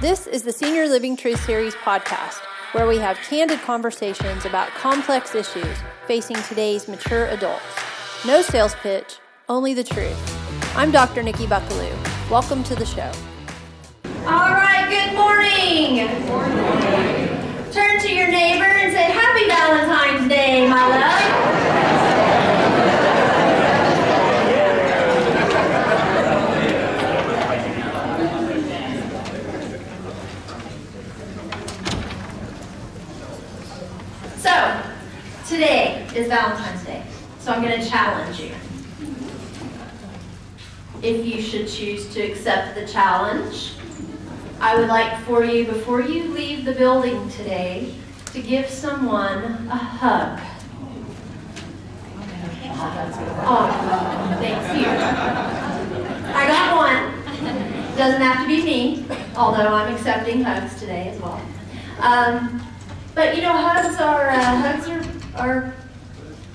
This is the Senior Living Truth Series podcast, where we have candid conversations about complex issues facing today's mature adults. No sales pitch, only the truth. I'm Dr. Nikki Buckaloo. Welcome to the show. All right, good morning. Good morning. Turn to your neighbor and say, Happy Valentine's Day, my love. So, today is Valentine's Day, so I'm going to challenge you. If you should choose to accept the challenge, I would like for you, before you leave the building today, to give someone a hug. Oh, thank you. I got one. Doesn't have to be me, although I'm accepting hugs today as well. Um, but you know, hugs are uh, hugs are are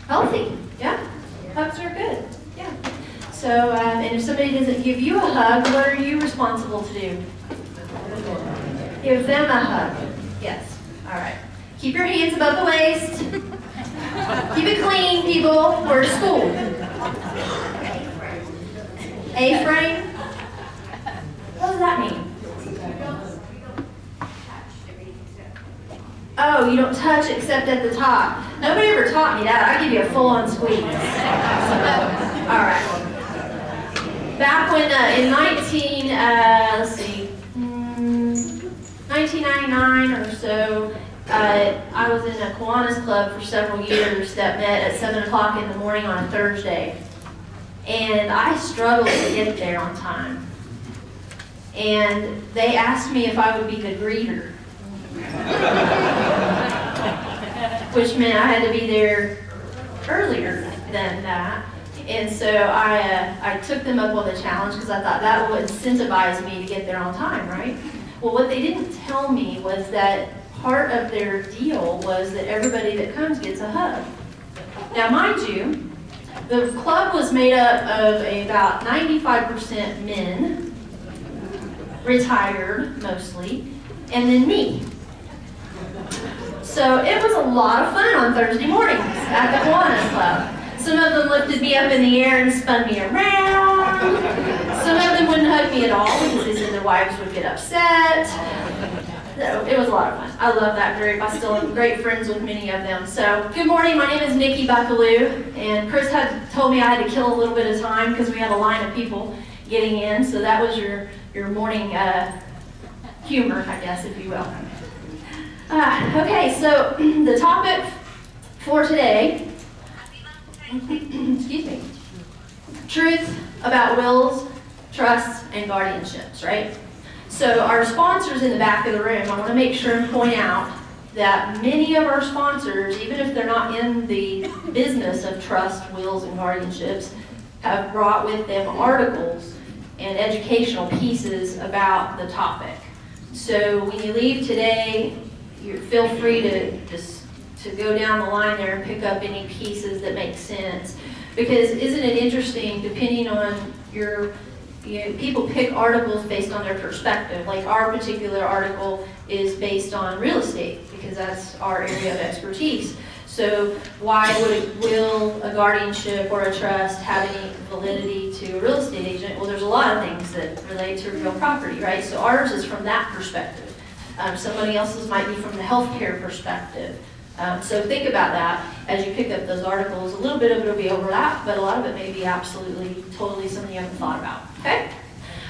healthy. Yeah, hugs are good. Yeah. So, um, and if somebody doesn't give you a hug, what are you responsible to do? Give them a hug. Yes. All right. Keep your hands above the waist. Keep it clean, people. We're school. A-frame. What does that mean? Oh, you don't touch except at the top. Nobody ever taught me that. I give you a full-on squeeze. All right. Back when uh, in 19, uh, let's see, mm, 1999 or so, uh, I was in a Kiwanis club for several years that met at 7 o'clock in the morning on a Thursday. And I struggled to get there on time. And they asked me if I would be the greeter. Which meant I had to be there earlier than that. And so I, uh, I took them up on the challenge because I thought that would incentivize me to get there on time, right? Well, what they didn't tell me was that part of their deal was that everybody that comes gets a hug. Now, mind you, the club was made up of about 95% men, retired mostly, and then me. So it was a lot of fun on Thursday mornings at the Kiwanis Club. Some of them lifted me up in the air and spun me around. Some of them wouldn't hug me at all because they said their wives would get upset. So it was a lot of fun. I love that group. I still am great friends with many of them. So good morning. My name is Nikki Buckaloo, and Chris had told me I had to kill a little bit of time because we had a line of people getting in. So that was your your morning uh, humor, I guess, if you will. Uh, okay, so the topic for today excuse me, truth about wills, trusts, and guardianships, right? So our sponsors in the back of the room, I want to make sure and point out that many of our sponsors, even if they're not in the business of trust, wills, and guardianships, have brought with them articles and educational pieces about the topic. So when you leave today, you feel free to just to go down the line there and pick up any pieces that make sense. Because isn't it interesting, depending on your, you know, people pick articles based on their perspective. Like our particular article is based on real estate because that's our area of expertise. So why would a will, a guardianship, or a trust have any validity to a real estate agent? Well, there's a lot of things that relate to real property, right? So ours is from that perspective. Um, somebody else's might be from the healthcare perspective. Um, so think about that as you pick up those articles. A little bit of it will be overlap, but a lot of it may be absolutely, totally something you haven't thought about. Okay?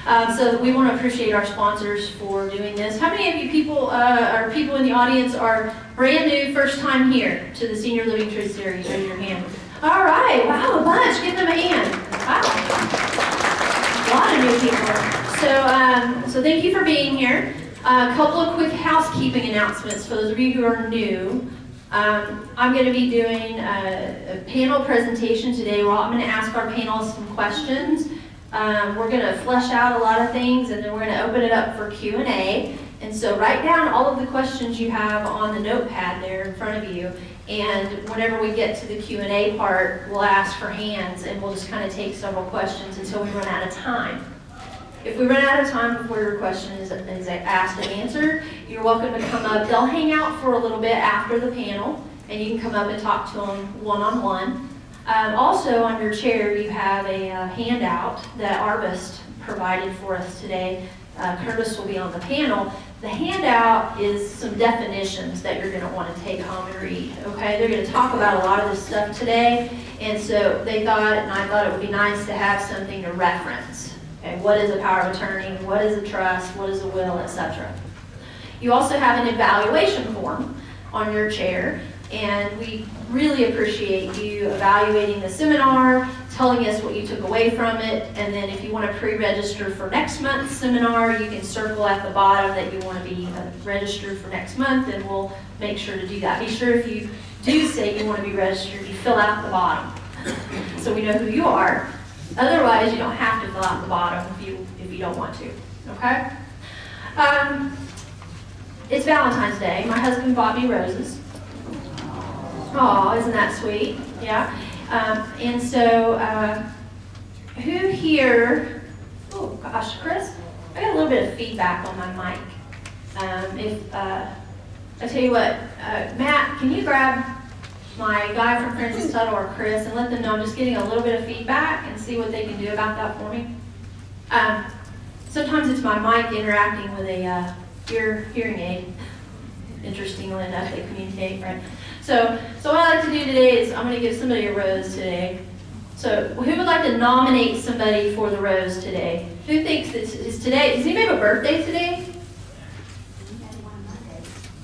Um, so we want to appreciate our sponsors for doing this. How many of you people, uh, or people in the audience, are brand new, first time here to the Senior Living Truth Series? Raise your hand. All right, wow, a bunch. Give them a hand. Wow, a lot of new people. So, um, so thank you for being here. A couple of quick housekeeping announcements for those of you who are new. Um, I'm going to be doing a, a, panel presentation today. where I'm going to ask our panel some questions. Um, we're going to flesh out a lot of things, and then we're going to open it up for Q&A. And so write down all of the questions you have on the notepad there in front of you. And whenever we get to the Q&A part, we'll ask for hands, and we'll just kind of take several questions until we run out of time. If we run out of time before your question is, is asked and answered, you're welcome to come up. They'll hang out for a little bit after the panel, and you can come up and talk to them one-on-one. Um, also, on your chair, you have a uh, handout that Arvest provided for us today. Uh, Curtis will be on the panel. The handout is some definitions that you're going to want to take home and read. Okay, they're going to talk about a lot of this stuff today, and so they thought, and I thought it would be nice to have something to reference. Okay, what is a power of attorney? What is a trust? What is a will, etc. You also have an evaluation form on your chair, and we really appreciate you evaluating the seminar, telling us what you took away from it, and then if you want to pre-register for next month's seminar, you can circle at the bottom that you want to be uh, registered for next month, and we'll make sure to do that. Be sure if you do say you want to be registered, you fill out the bottom so we know who you are. Otherwise, you don't have to fill out the bottom if you if you don't want to. Okay? Um, it's Valentine's Day. My husband bought me roses. Oh, isn't that sweet? Yeah. Um, and so, uh, who here? Oh gosh, Chris, I got a little bit of feedback on my mic. Um, if uh, I tell you what, uh, Matt, can you grab my guy from Francis Tuttle or Chris and let them know I'm just getting a little bit of feedback and see what they can do about that for me? Um, sometimes it's my mic interacting with a uh, ear hearing aid. Interestingly enough, they communicate, right? So, so what I like to do today is I'm going to give somebody a rose today. So, who would like to nominate somebody for the rose today? Who thinks this is today? Does anybody have a birthday today?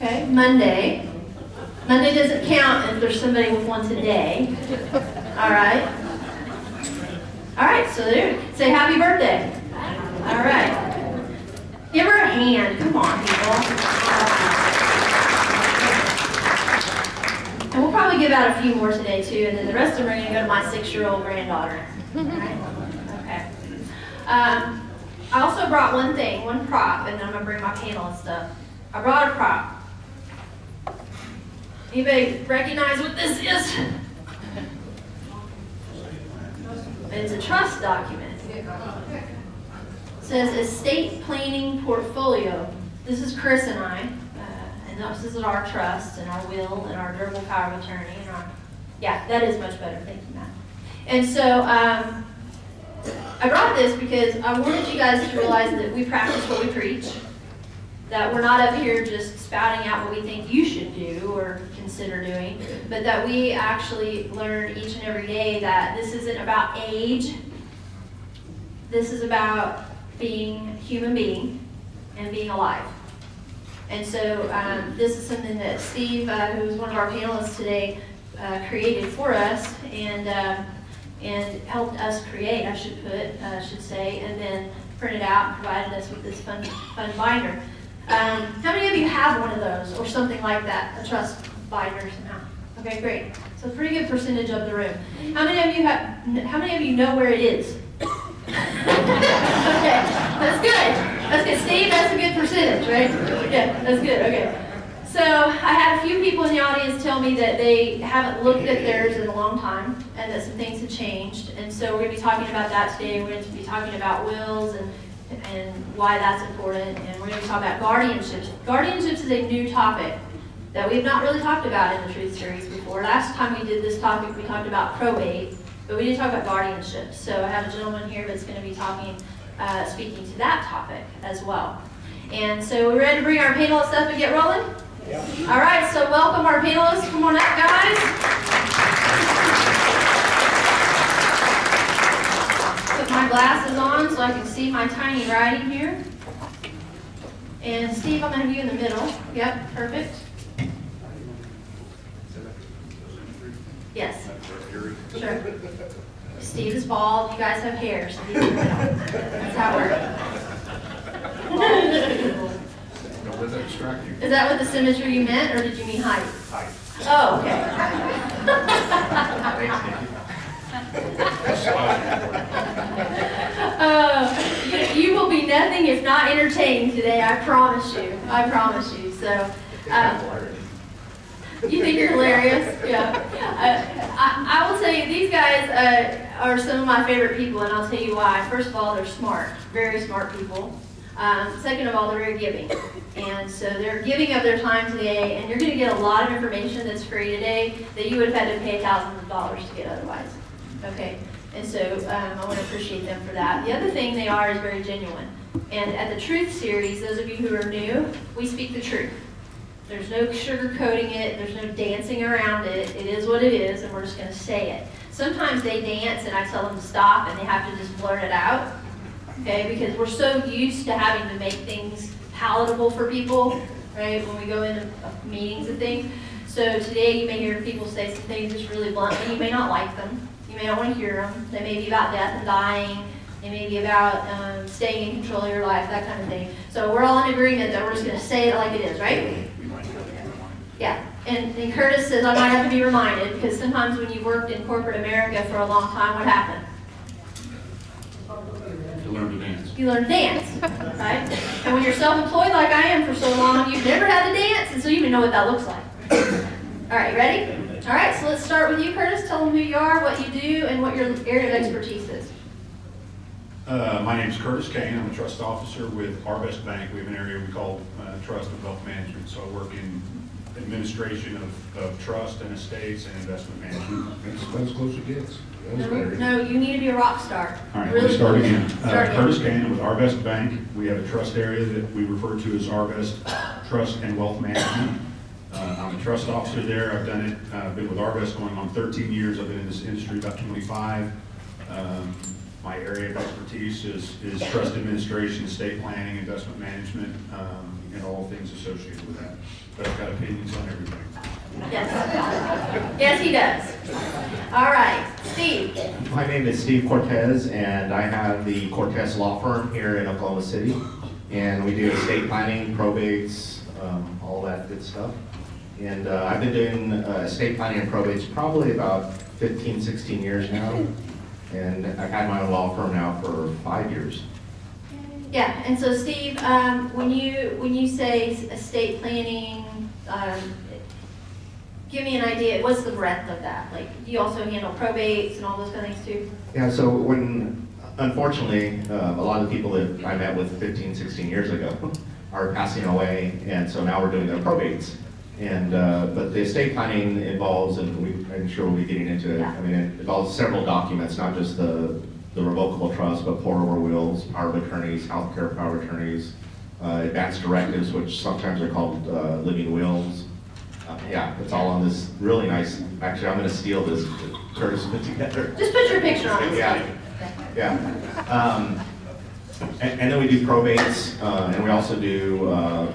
Okay, Monday. Monday doesn't count if there's somebody with one today. All right. All right, so there. Say happy birthday. All right. Give her a hand. Come on, people. And we'll probably give out a few more today too, and then the rest of them are going to go to my six-year-old granddaughter. Right? Okay. Um, I also brought one thing, one prop, and then I'm going to bring my panel and stuff. I brought a prop. Anybody recognize what this is? It's a trust document. It says estate planning portfolio. This is Chris and I And this is our trust and our will and our durable power of attorney and our, yeah, that is much better. Thank you, Matt. And so um, I brought this because I wanted you guys to realize that we practice what we preach, that we're not up here just spouting out what we think you should do or consider doing, but that we actually learn each and every day that this isn't about age. This is about being human being and being alive. And so um, this is something that Steve, uh, who's one of our panelists today, uh, created for us and uh, and helped us create, I should put, uh, should say, and then printed out and provided us with this fun, fun binder. Um, how many of you have one of those or something like that, a trust binder somehow? Okay, great. So pretty good percentage of the room. How many of you have? How many of you know where it is? okay, that's good. That's good. Steve, that's a good percentage, right? Yeah, that's good. Okay. So I had a few people in the audience tell me that they haven't looked at theirs in a long time and that some things have changed. And so we're going to be talking about that today. We're going to be talking about wills and and why that's important. And we're going to talk about guardianships. Guardianships is a new topic that we have not really talked about in the Truth Series before. Last time we did this topic, we talked about probate, but we didn't talk about guardianship. So I have a gentleman here that's going to be talking uh, speaking to that topic as well. And so we're ready to bring our panelists up and get rolling? Yeah. All right, so welcome our panelists. Come on up, guys. Put my glasses on so I can see my tiny writing here. And Steve, I'm going to have you in the middle. Yep, perfect. Yes. Sure. Steve is bald. You guys have hair, so. That's how it works. Is that what the symmetry you meant, or did you mean height? Height. Oh, okay. uh, you, you, will be nothing if not entertained today. I promise you. I promise you. So. Um, You think you're hilarious? Yeah. Uh, I, I will tell you, these guys uh, are some of my favorite people, and I'll tell you why. First of all, they're smart, very smart people. Um, second of all, they're very giving. And so they're giving of their time today, and you're going to get a lot of information that's free today that you would have had to pay thousands of dollars to get otherwise. Okay? And so um, I want to appreciate them for that. The other thing they are is very genuine. And at the Truth series, those of you who are new, we speak the truth. There's no sugarcoating it, there's no dancing around it. It is what it is, and we're just going to say it. Sometimes they dance, and I tell them to stop, and they have to just blurt it out. Okay? Because we're so used to having to make things palatable for people, right? When we go into meetings and things. So today you may hear people say some things just really bluntly. You may not like them. You may not want to hear them. They may be about death and dying. They may be about um, staying in control of your life, that kind of thing. So we're all in agreement that we're just going to say it like it is, right? Yeah. And, and Curtis says I might have to be reminded because sometimes when you've worked in corporate America for a long time, what happened? You learn to dance. You learn to dance, right? And when you're self-employed like I am for so long, you've never had to dance, and so you even know what that looks like. All right, ready? All right, so let's start with you, Curtis. Tell them who you are, what you do, and what your area of expertise is. Uh, my name is Curtis Kane. I'm a trust officer with Arvest Bank. We have an area we call uh, Trust and Wealth Management. So I work in administration of, of trust and estates and investment management. That's, that's close it gets. That was No, better. no, you need to be a rock star. All right, Really we'll start again. Start Uh, again. Curtis Kane with Arvest Bank. We have a trust area that we refer to as Arvest Trust and Wealth Management. Uh, I'm a trust officer there. I've done it, uh, been with Arvest going on 13 years. I've been in this industry about 25. Um, My area of expertise is, is trust administration, estate planning, investment management, um, and all things associated with that. But I've got opinions on everything. Yes. Yes, he does. All right, Steve. My name is Steve Cortez, and I have the Cortez Law Firm here in Oklahoma City. And we do estate planning, probates, um, all that good stuff. And uh, I've been doing uh, estate planning and probates probably about 15, 16 years now. And I've had my own law firm now for five years. Yeah, and so Steve, um, when you, when you say estate planning, um, give me an idea, what's the breadth of that? Like, do you also handle probates and all those kind of things too? Yeah, so when, unfortunately, uh, a lot of the people that I met with 15, 16 years ago are passing away, and so now we're doing their probates. And, uh, but the estate planning involves, and we, I'm sure we'll be getting into it, I mean, it involves several documents, not just the, the revocable trust, but pour-over wills, power of attorneys, healthcare power of attorneys, uh, advance directives, which sometimes are called uh, living wills. Uh, Yeah, it's all on this really nice, actually, I'm gonna steal this, Curtis put together. Just put your picture on it. Yeah. Yeah. Um, And, and then we do probates, uh, and we also do, uh,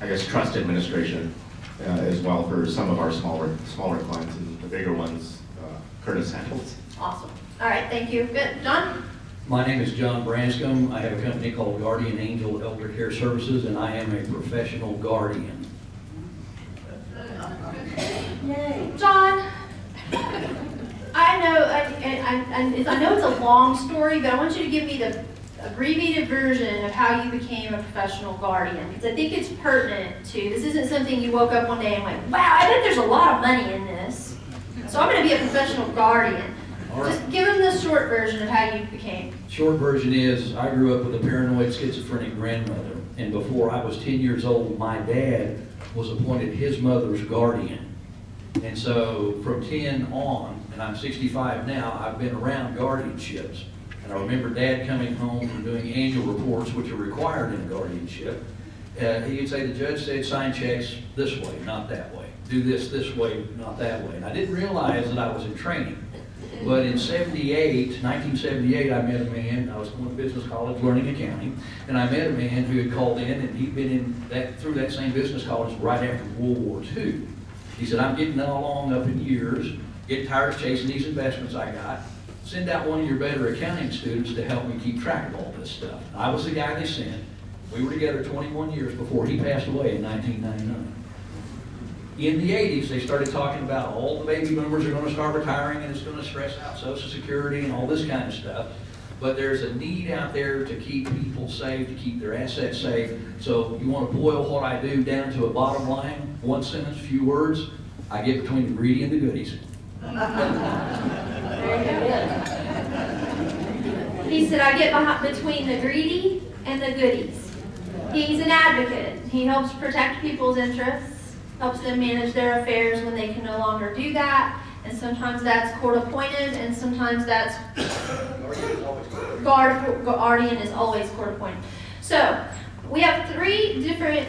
I guess, trust administration uh, as well for some of our smaller, smaller clients, and the bigger ones uh, Curtis handles. Awesome. All right, thank you. Good. John? My name is John Branscombe. I have a company called Guardian Angel Elder Care Services, and I am a professional guardian. Yay. John? I know, I, I, I, I know it's a long story, but I want you to give me the abbreviated version of how you became a professional guardian, because I think it's pertinent to, this isn't something you woke up one day and went, wow, I bet there's a lot of money in this. So I'm gonna be a professional guardian. Just give them the short version of how you became. Short version is, I grew up with a paranoid schizophrenic grandmother, and before I was 10 years old, my dad was appointed his mother's guardian. And so from 10 on, and I'm 65 now, I've been around guardianships. And I remember dad coming home and doing annual reports, which are required in a guardianship. Uh, He'd say, the judge said, sign checks this way, not that way. Do this this way, not that way. And I didn't realize that I was in training. But in 78, 1978, I met a man, I was going to business college learning accounting, and I met a man who had called in, and he'd been in that, through that same business college right after World War II. He said, I'm getting along up in years, getting tired of chasing these investments I got. Send out one of your better accounting students to help me keep track of all this stuff. I was the guy they sent. We were together 21 years before he passed away in 1999 in the 80s, they started talking about all the baby boomers are going to start retiring and it's going to stress out Social Security and all this kind of stuff. But there's a need out there to keep people safe, to keep their assets safe. So you want to boil what I do down to a bottom line, one sentence, few words. I get between the greedy and the goodies. He said, I get behind, between the greedy and the goodies. He's an advocate. He helps protect people's interests, helps them manage their affairs when they can no longer do that. And sometimes that's court appointed, and sometimes that's guard, guardian is always court appointed. So, we have three different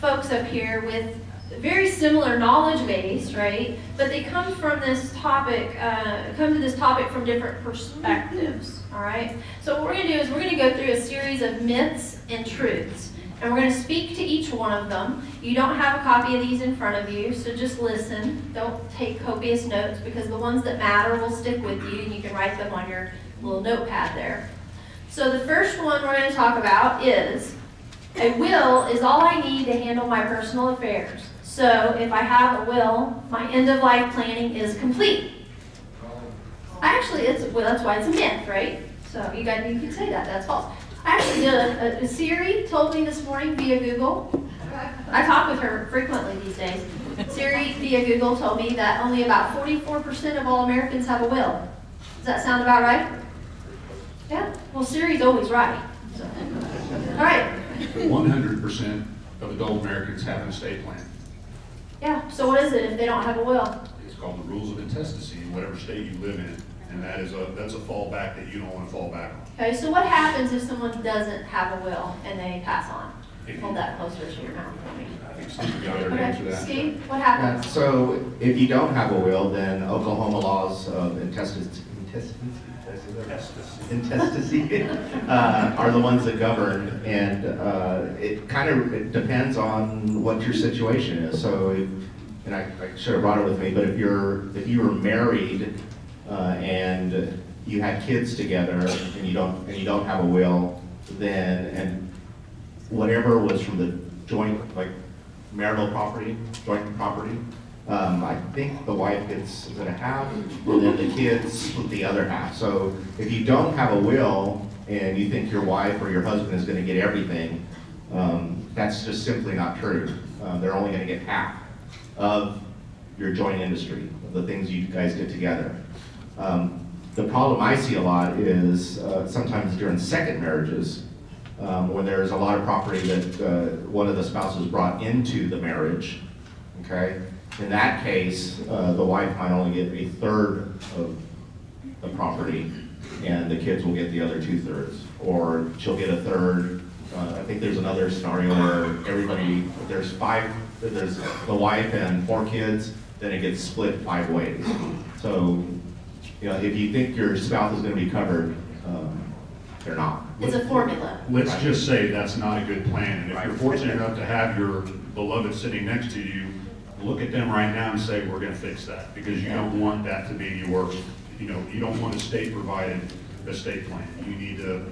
folks up here with very similar knowledge base, right? But they come from this topic, uh, come to this topic from different perspectives, all right? So what we're gonna do is we're gonna go through a series of myths and truths. And we're gonna speak to each one of them. You don't have a copy of these in front of you, so just listen. Don't take copious notes because the ones that matter will stick with you and you can write them on your little notepad there. So the first one we're gonna talk about is a will is all I need to handle my personal affairs. So if I have a will, my end of life planning is complete. Actually, it's well, that's why it's a myth, right? So you guys, you can say that. That's false. I actually a Siri told me this morning via Google. I talk with her frequently these days. Siri via Google told me that only about 44% of all Americans have a will. Does that sound about right? Yeah. Well, Siri's always right. So. All right. One hundred percent of adult Americans have an estate plan. Yeah. So what is it if they don't have a will? It's called the rules of intestacy in whatever state you live in. And that is a, that's a fallback that you don't want to fall back on. Okay. So what happens if someone doesn't have a will and they pass on? Hold that closer to your mouth for me. I think Steve will be able to answer Okay. that. Steve, what Uh, happens? So if you don't have a will, then Oklahoma laws of intestacy, intestacy uh, are the ones that govern, and uh, it kind of it depends on what your situation is. So, if, and I, I should have brought it with me, but if you're if you were married uh, and you had kids together and you don't and you don't have a will, then and whatever was from the joint, like marital property, joint property, um, I think the wife gets, a half? And then the kids the other half. So if you don't have a will and you think your wife or your husband is gonna get everything, um, that's just simply not true. Uh, they're only gonna get half of your joint industry, of the things you guys did together. Um, the problem I see a lot is uh, sometimes during second marriages, um, when there's a lot of property that uh, one of the spouses brought into the marriage, okay? In that case, uh, the wife might only get a third of the property, and the kids will get the other two thirds. Or she'll get a third, uh, I think there's another scenario where everybody, there's five, there's the wife and four kids, then it gets split five ways. So, you know, if you think your spouse is gonna be covered, um, they're not. It's a formula. Let's just say that's not a good plan, and if you're fortunate enough to have your beloved sitting next to you, look at them right now and say, we're gonna fix that, because you don't want that to be your, you know, you don't want a state-provided estate plan. You need to,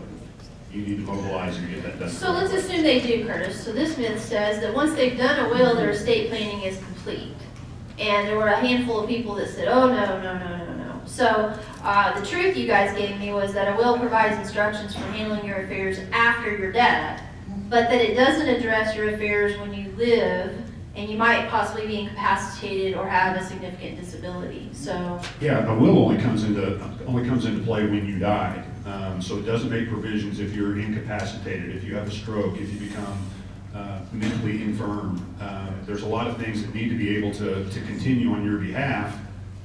you need to mobilize and get that done. So let's assume they do, Curtis. So this myth says that once they've done a will, their estate planning is complete. And there were a handful of people that said, oh, no, no, no, no, no. So uh, the truth you guys gave me was that a will provides instructions for handling your affairs after your death, but that it doesn't address your affairs when you live, and you might possibly be incapacitated or have a significant disability. So Yeah, a will only comes into, only comes into play when you die. Um, so it doesn't make provisions if you're incapacitated, if you have a stroke, if you become, uh, mentally infirm. Um, there's a lot of things that need to be able to, to continue on your behalf,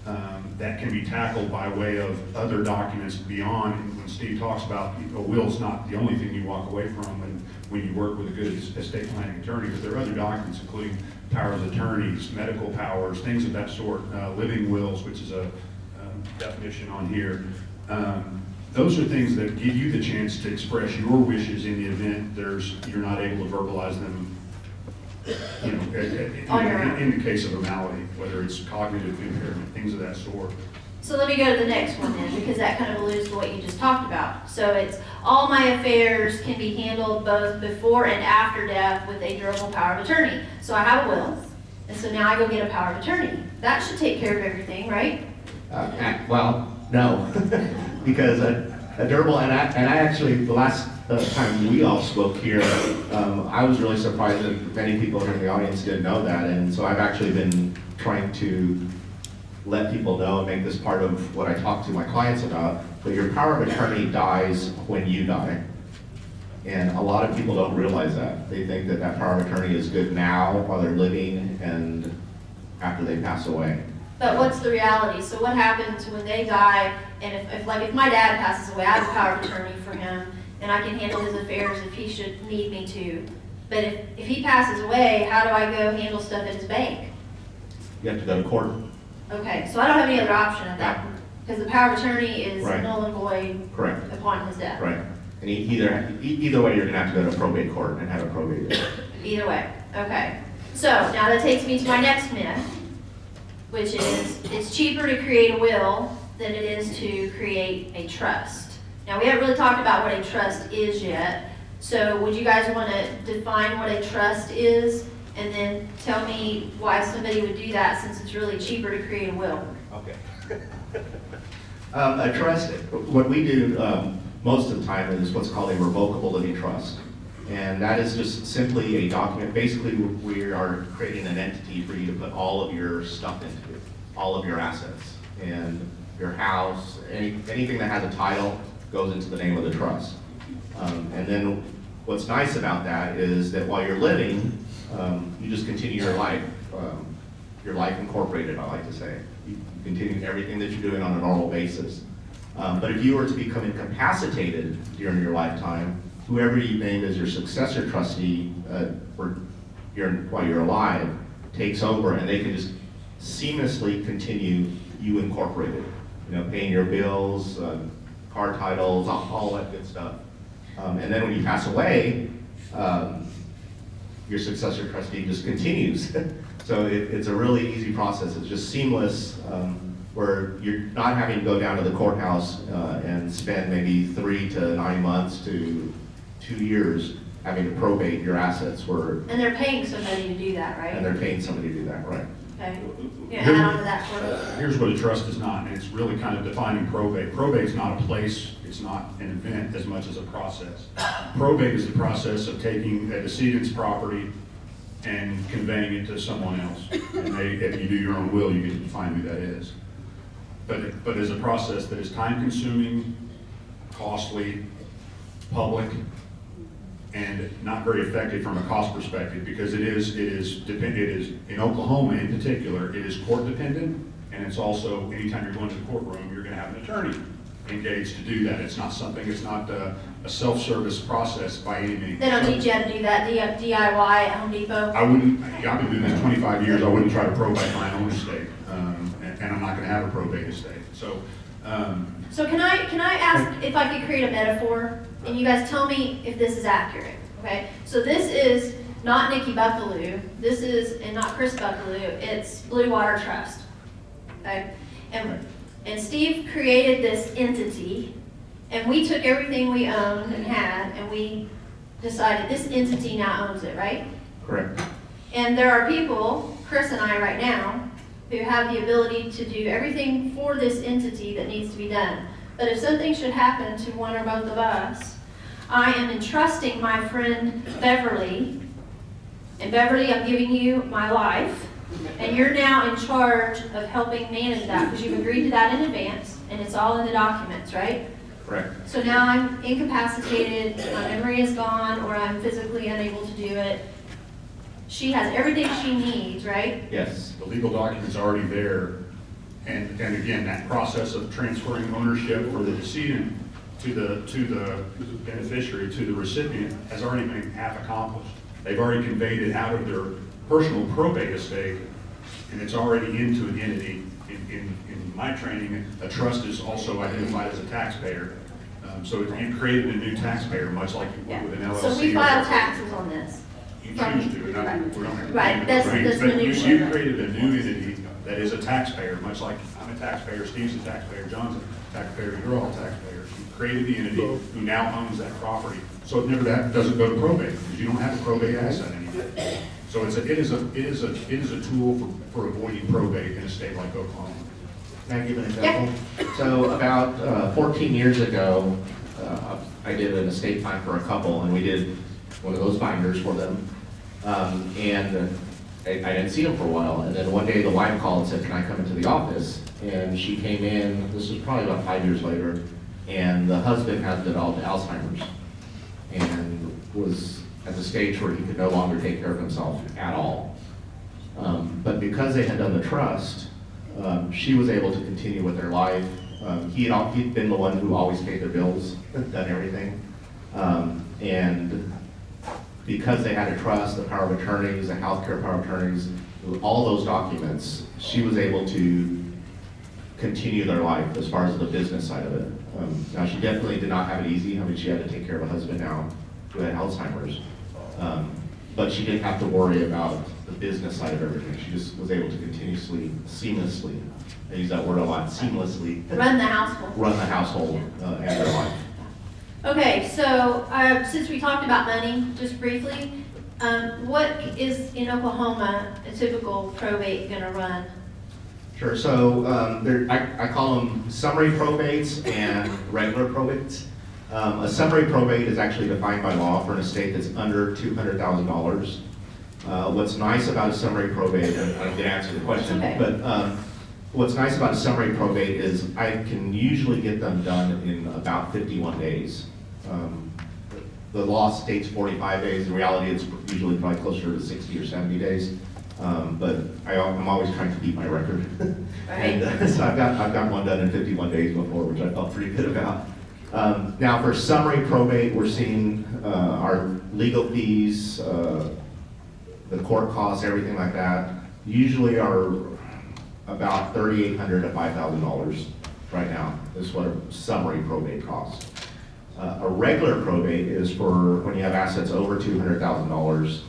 um, that can be tackled by way of other documents beyond, when Steve talks about, a will's not the only thing you walk away from when, when you work with a good estate planning attorney, but there are other documents, including powers of attorneys, medical powers, things of that sort, uh, living wills, which is a um, definition on here. Um, Those are things that give you the chance to express your wishes in the event there's, you're not able to verbalize them, you know, in- On your own. in, in the case of a malady, whether it's cognitive impairment, things of that sort. So let me go to the next one then, because that kind of alludes to what you just talked about. So it's, all my affairs can be handled both before and after death with a durable power of attorney. So I have a will, and so now I go get a power of attorney. That should take care of everything, right? Uh, Well, no, because a a durable, and I, and I actually, the last time we all spoke here, um, I was really surprised that many people here in the audience didn't know that, and so I've actually been trying to let people know and make this part of what I talk to my clients about, but your power of attorney dies when you die. And a lot of people don't realize that. They think that that power of attorney is good now while they're living and after they pass away. But what's the reality? So what happens when they die, and if, if, like, if my dad passes away, I have power of attorney for him, and I can handle his affairs if he should need me to. But if, if he passes away, how do I go handle stuff at his bank? You have to go to court. Okay, so I don't have any other option at that, point, because the power of attorney is Right. null and void Correct. upon his death. Right. And e- either, e- either way, you're gonna have to go to probate court and have it probated. Either way, okay. So now that takes me to my next myth, which is it's cheaper to create a will than it is to create a trust. Now, we haven't really talked about what a trust is yet. So would you guys want to define what a trust is and then tell me why somebody would do that since it's really cheaper to create a will? Okay. Um, a trust, what we do, um, most of the time is what's called a revocable living trust. And that is just simply a document, basically, we are creating an entity for you to put all of your stuff into, all of your assets. And your house, any, anything that has a title goes into the name of the trust. Um, and then what's nice about that is that while you're living, um, you just continue your life. Um, your life incorporated, I like to say. You continue everything that you're doing on a normal basis. Um, but if you were to become incapacitated during your lifetime, whoever you name as your successor trustee uh, for your, while you're alive takes over and they can just seamlessly continue you incorporated. You know, paying your bills, uh, car titles, all, that good stuff. Um, and then when you pass away, um, your successor trustee just continues. so it, it's a really easy process. It's just seamless, um, where you're not having to go down to the courthouse uh, and spend maybe three to nine months to two years having to probate your assets. Where And they're paying somebody to do that, right? and they're paying somebody to do that, right? Okay. You add on to that for me? Uh, here's what a trust is not, and it's really kind of defining probate. Probate is not a place, it's not an event as much as a process. Probate is the process of taking a decedent's property and conveying it to someone else. And they, if you do your own will, you get to define who that is. But, but as a process that is time-consuming, costly, public, and not very effective from a cost perspective, because it is, it is, depend- it is, in Oklahoma in particular, it is court dependent, and it's also, anytime you're going to the courtroom, you're gonna have an attorney engaged to do that. It's not something, it's not a, a self-service process by any means. They don't need you to do that DIY at Home Depot? I wouldn't, I've been doing this twenty-five years, I wouldn't try to probate my own estate, um, and, and I'm not gonna have a probate estate, so, um, So can I, can I ask if I could create a metaphor, and you guys tell me if this is accurate, okay? So this is not Nikki Buckaloo, this is, and not Chris Buckaloo, it's Blue Water Trust, okay? And, and Steve created this entity, and we took everything we owned and had, and we decided this entity now owns it, right? Correct. And there are people, Chris and I right now, who have the ability to do everything for this entity that needs to be done. But if something should happen to one or both of us, I am entrusting my friend Beverly. And Beverly, I'm giving you my life. And you're now in charge of helping manage that because you've agreed to that in advance and it's all in the documents, right? Correct. So now I'm incapacitated, my memory is gone, or I'm physically unable to do it. She has everything she needs, right? Yes. the legal document's are already there. And, and again, that process of transferring ownership for the decedent to the, to the beneficiary, to the recipient, has already been half accomplished. They've already conveyed it out of their personal probate estate, and it's already into an entity. In, in, in my training, a trust is also identified as a taxpayer. Um, So you've created a new taxpayer, much like you Yeah. would with an LLC. So we file taxes on this. you choose to, and I, we don't Right, that's- the that's But you, you created a new entity that is a taxpayer, much like I'm a taxpayer, Steve's a taxpayer, John's a taxpayer, you're all taxpayers. You created the entity who now owns that property. So it never, that doesn't go to probate, because you don't have a probate asset anymore. So it's a, it is a, it is a, it is a tool for, for avoiding probate in a state like Oklahoma. Can I give an example? So about uh, 14 years ago, uh, I did an estate plan for a couple, and we did one of those binders for them. Um, and I, I didn't see them for a while, and then one day the wife called and said, can I come into the office? And she came in, this was probably about five years later, and the husband had developed Alzheimer's and was at the stage where he could no longer take care of himself at all. Um, But because they had done the trust, um, she was able to continue with their life. Um, He had, he'd been the one who always paid their bills, done everything. Um, And because they had a trust, the power of attorneys, the healthcare power of attorneys, all those documents, she was able to continue their life as far as the business side of it. Um, Now, she definitely did not have it easy. I mean, she had to take care of a husband now who had Alzheimer's. Um, But she didn't have to worry about the business side of everything. She just was able to continuously, seamlessly, I use that word a lot, seamlessly, Run the household. run the household uh, and their life. Okay, so, uh, since we talked about money, just briefly, um, what is in Oklahoma a typical probate gonna run? Sure, so um, there, I, I call them summary probates and regular probates. Um, A summary probate is actually defined by law for an estate that's under two hundred thousand dollars. Uh, What's nice about a summary probate, and I'm gonna answer the question, Okay. but um, what's nice about a summary probate is I can usually get them done in about fifty-one days. Um, The law states forty-five days, in reality, it's usually probably closer to sixty or seventy days. Um, But I, I'm always trying to beat my record. And uh, so I've got, I've got one done in fifty-one days before, which I felt pretty good about. Um, Now, for summary probate, we're seeing uh, our legal fees, uh, the court costs, everything like that, usually are about 3,800 to five thousand dollars right now, is what a summary probate costs. Uh, A regular probate is for when you have assets over two hundred thousand dollars.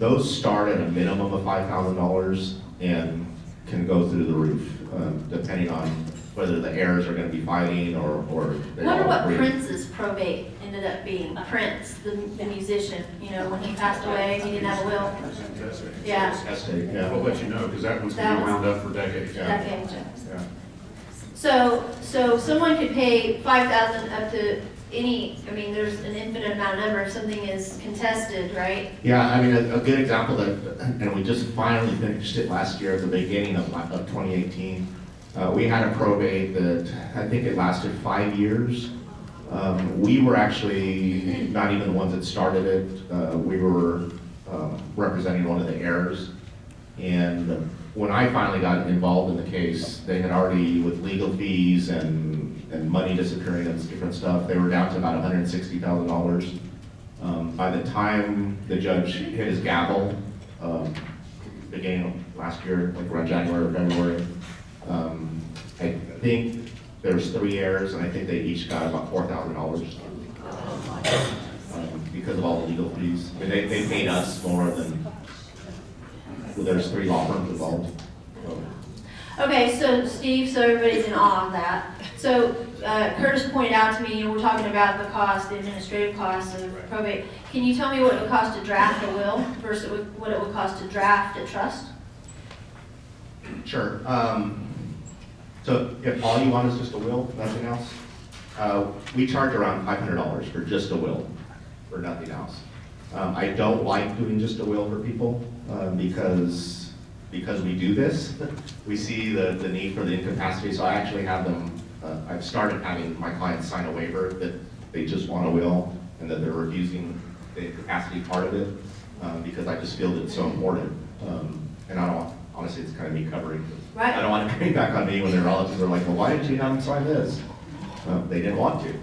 Those start at a minimum of five thousand dollars and can go through the roof, um, depending on whether the heirs are gonna be fighting or, or they Wonder what agree. Prince's probate ended up being, Prince, the, the musician, you know, when he passed away, he didn't have a will, Yeah. Estate, Yeah, we'll let you know, because that one's That been was- wound up for decades. Yeah. decades. Yeah. So, so someone could pay five thousand up to any, I mean, there's an infinite amount of number if something is contested, right? Yeah, I mean, a, a good example that, and we just finally finished it last year at the beginning of, of 2018. Uh, we had a probate that, I think it lasted five years. Um, we were actually not even the ones that started it. Uh, we were, um, representing one of the heirs. And when I finally got involved in the case, they had already, with legal fees and, and money disappearing and different stuff, they were down to about hundred and sixty thousand dollars. Um, by the time the judge hit his gavel, um, beginning last year, like around January or February, um, I think there was three heirs, and I think they each got about four thousand dollars. um, Because of all the legal fees. I mean, they, they paid us more than, well, there's three law firms involved. So, Okay, so Steve, so everybody's in awe of that. So uh, Curtis pointed out to me, you know, we're talking about the cost, the administrative cost of probate. Can you tell me what it would cost to draft a will versus what it would cost to draft a trust? Sure. Um, So if all you want is just a will, nothing else, uh, we charge around five hundred dollars for just a will, for nothing else. Um, I don't like doing just a will for people, uh, because, because we do this, we see the, the need for the incapacity, so I actually have them, uh, I've started having my clients sign a waiver that they just want a will, and that they're refusing the incapacity part of it, um, because I just feel that it's so important. Um, And I don't, honestly, it's kind of me covering. Right. I don't want to coming back on me when their relatives are like, well, why didn't you have them sign this? Uh, They didn't want to,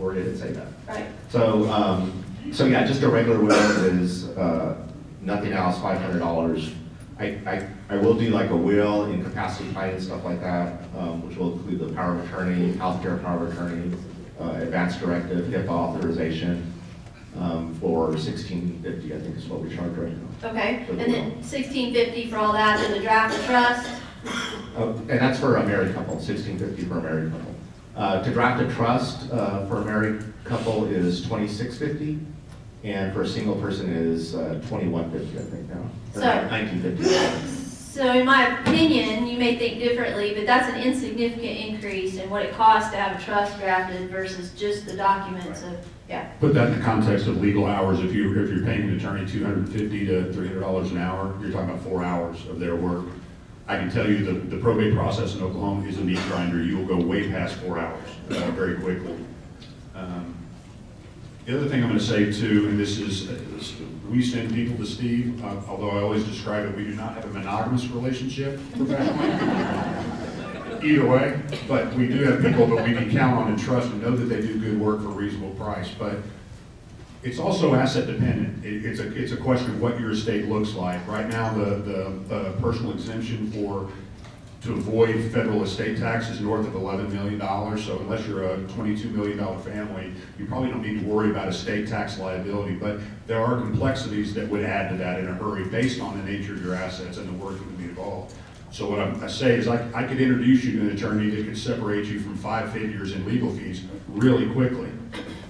or did it say that? Right. So, um, so yeah, just a regular will is, uh, nothing else, five hundred dollars. I, I, I will do like a will, incapacity plan and stuff like that, um, which will include the power of attorney, healthcare power of attorney, uh, advanced directive, HIPAA authorization, um, for sixteen fifty, I think is what we charge right now. Okay, and then sixteen fifty for all that, and the draft trust? Uh, And that's for a married couple, sixteen fifty for a married couple. Uh, To draft a trust uh, for a married couple is twenty-six fifty, and for a single person is uh, twenty-one fifty, I think now. Or So- Nineteen fifty. So in my opinion, you may think differently, but that's an insignificant increase in what it costs to have a trust drafted versus just the documents of, yeah. Put that in the context of legal hours, if you, if you're paying an attorney two hundred and fifty to three hundred dollars an hour, you're talking about four hours of their work. I can tell you the, the probate process in Oklahoma is a meat grinder, you will go way past four hours, uh, very quickly. Um, The other thing I'm gonna say too, and this is, uh, this- we send people to Steve, uh, although I always describe it, we do not have a monogamous relationship professionally. Either way, but we do have people that we can count on and trust and know that they do good work for a reasonable price. But it's also asset dependent. It, it's a, it's a question of what your estate looks like. Right now, the, the, uh personal exemption for, to avoid federal estate taxes north of eleven million dollars. So unless you're a twenty-two million dollar family, you probably don't need to worry about estate tax liability. But there are complexities that would add to that in a hurry based on the nature of your assets and the work that would be involved. So what I'm- I say is I, I could introduce you to an attorney that could separate you from five figures in legal fees really quickly.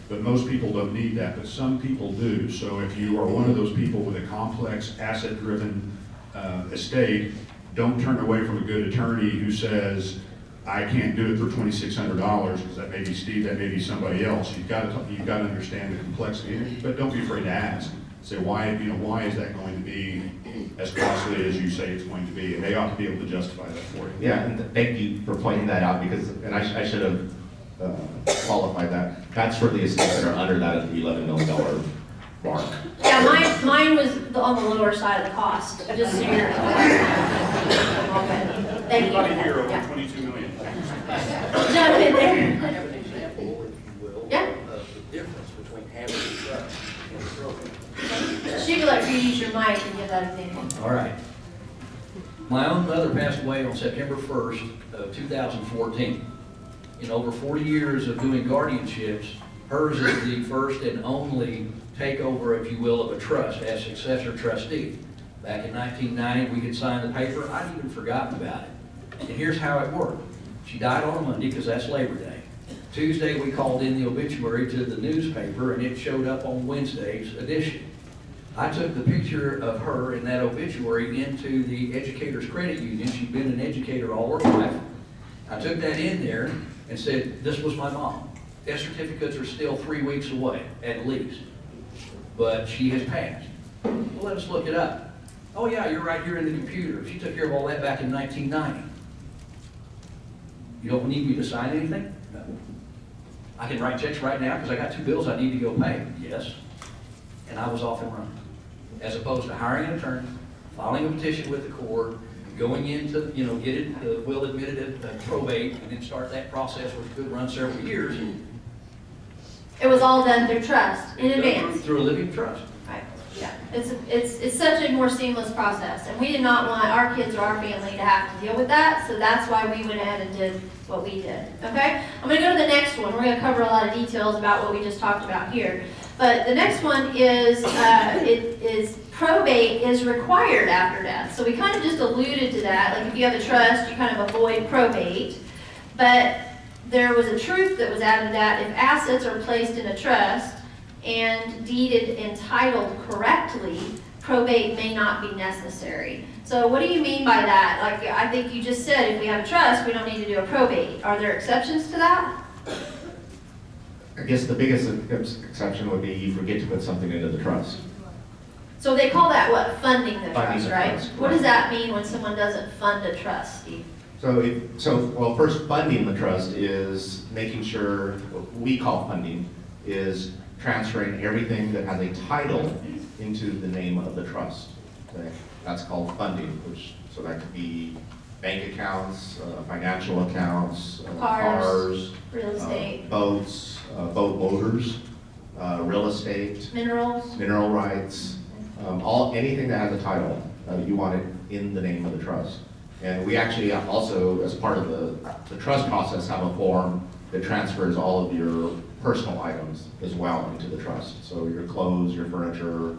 But most people don't need that, but some people do. So if you are one of those people with a complex, asset-driven uh, estate, don't turn away from a good attorney who says, I can't do it for twenty-six hundred dollars, because that may be Steve, that may be somebody else. You've got to, you've got to understand the complexity, but don't be afraid to ask. Say, why, you know, why is that going to be as costly as you say it's going to be? And they ought to be able to justify that for you. Yeah, and thank you for pointing that out, because, and I, sh- I should have uh, qualified that. That's for the estates that are under that eleven million dollar mark. Yeah, mine, mine was on the lower side of the cost, just so you're. Okay. Thank you. Everybody here over Yeah. twenty-two million. Jump in I there. have an example, if you will. Yeah. Of the difference between having a trust and a probate. She could you use your mic and give that example. All right. My own mother passed away on September 1st of 2014. In over 40 years of doing guardianships, hers is the first and only takeover, if you will, of a trust as successor trustee. Back in 1990, we could sign the paper. I'd even forgotten about it. And here's how it worked. She died on a Monday because that's Labor Day. Tuesday, we called in the obituary to the newspaper and it showed up on Wednesday's edition. I took the picture of her in that obituary into the Educators Credit Union. She'd been an educator all her life. I took that in there and said, this was my mom. Death certificates are still three weeks away, at least. But she has passed. Well, let us look it up. Oh yeah, you're right here in the computer. She took care of all that back in 1990. You don't need me to sign anything? No. I can write checks right now because I got two bills I need to go pay. Yes. And I was off and running. As opposed to hiring an attorney, filing a petition with the court, going into, you know, get it, uh, the will admitted at uh, probate, and then start that process, which could run several years. It was all done through trust in advance. Through a living trust. Yeah. It's, it's, it's such a more seamless process, and we did not want our kids or our family to have to deal with that, so that's why we went ahead and did what we did, okay? I'm gonna go to the next one, we're gonna cover a lot of details about what we just talked about here. But the next one is, uh, it is probate is required after death, so we kind of just alluded to that, like if you have a trust, you kind of avoid probate. But there was a truth that was added that if assets are placed in a trust and deeded and titled correctly, probate may not be necessary. So what do you mean by that? Like, I think you just said if we have a trust, we don't need to do a probate. Are there exceptions to that? I guess the biggest exception would be you forget to put something into the trust. So they call that what? Funding the Funding trust, the right? trust, What does that mean when someone doesn't fund a trust, Steve? So, if, so, well, first, funding the trust is making sure, what we call funding, is transferring everything that has a title into the name of the trust. Okay? That's called funding, which, so that could be bank accounts, uh, financial accounts, uh, Cars, cars, Real uh, estate, boats, uh, boat motors, uh, real estate, minerals? mineral rights, um, all, anything that has a title, uh, you want it in the name of the trust. And we actually also, as part of the, the trust process, have a form that transfers all of your personal items as well into the trust. So your clothes, your furniture,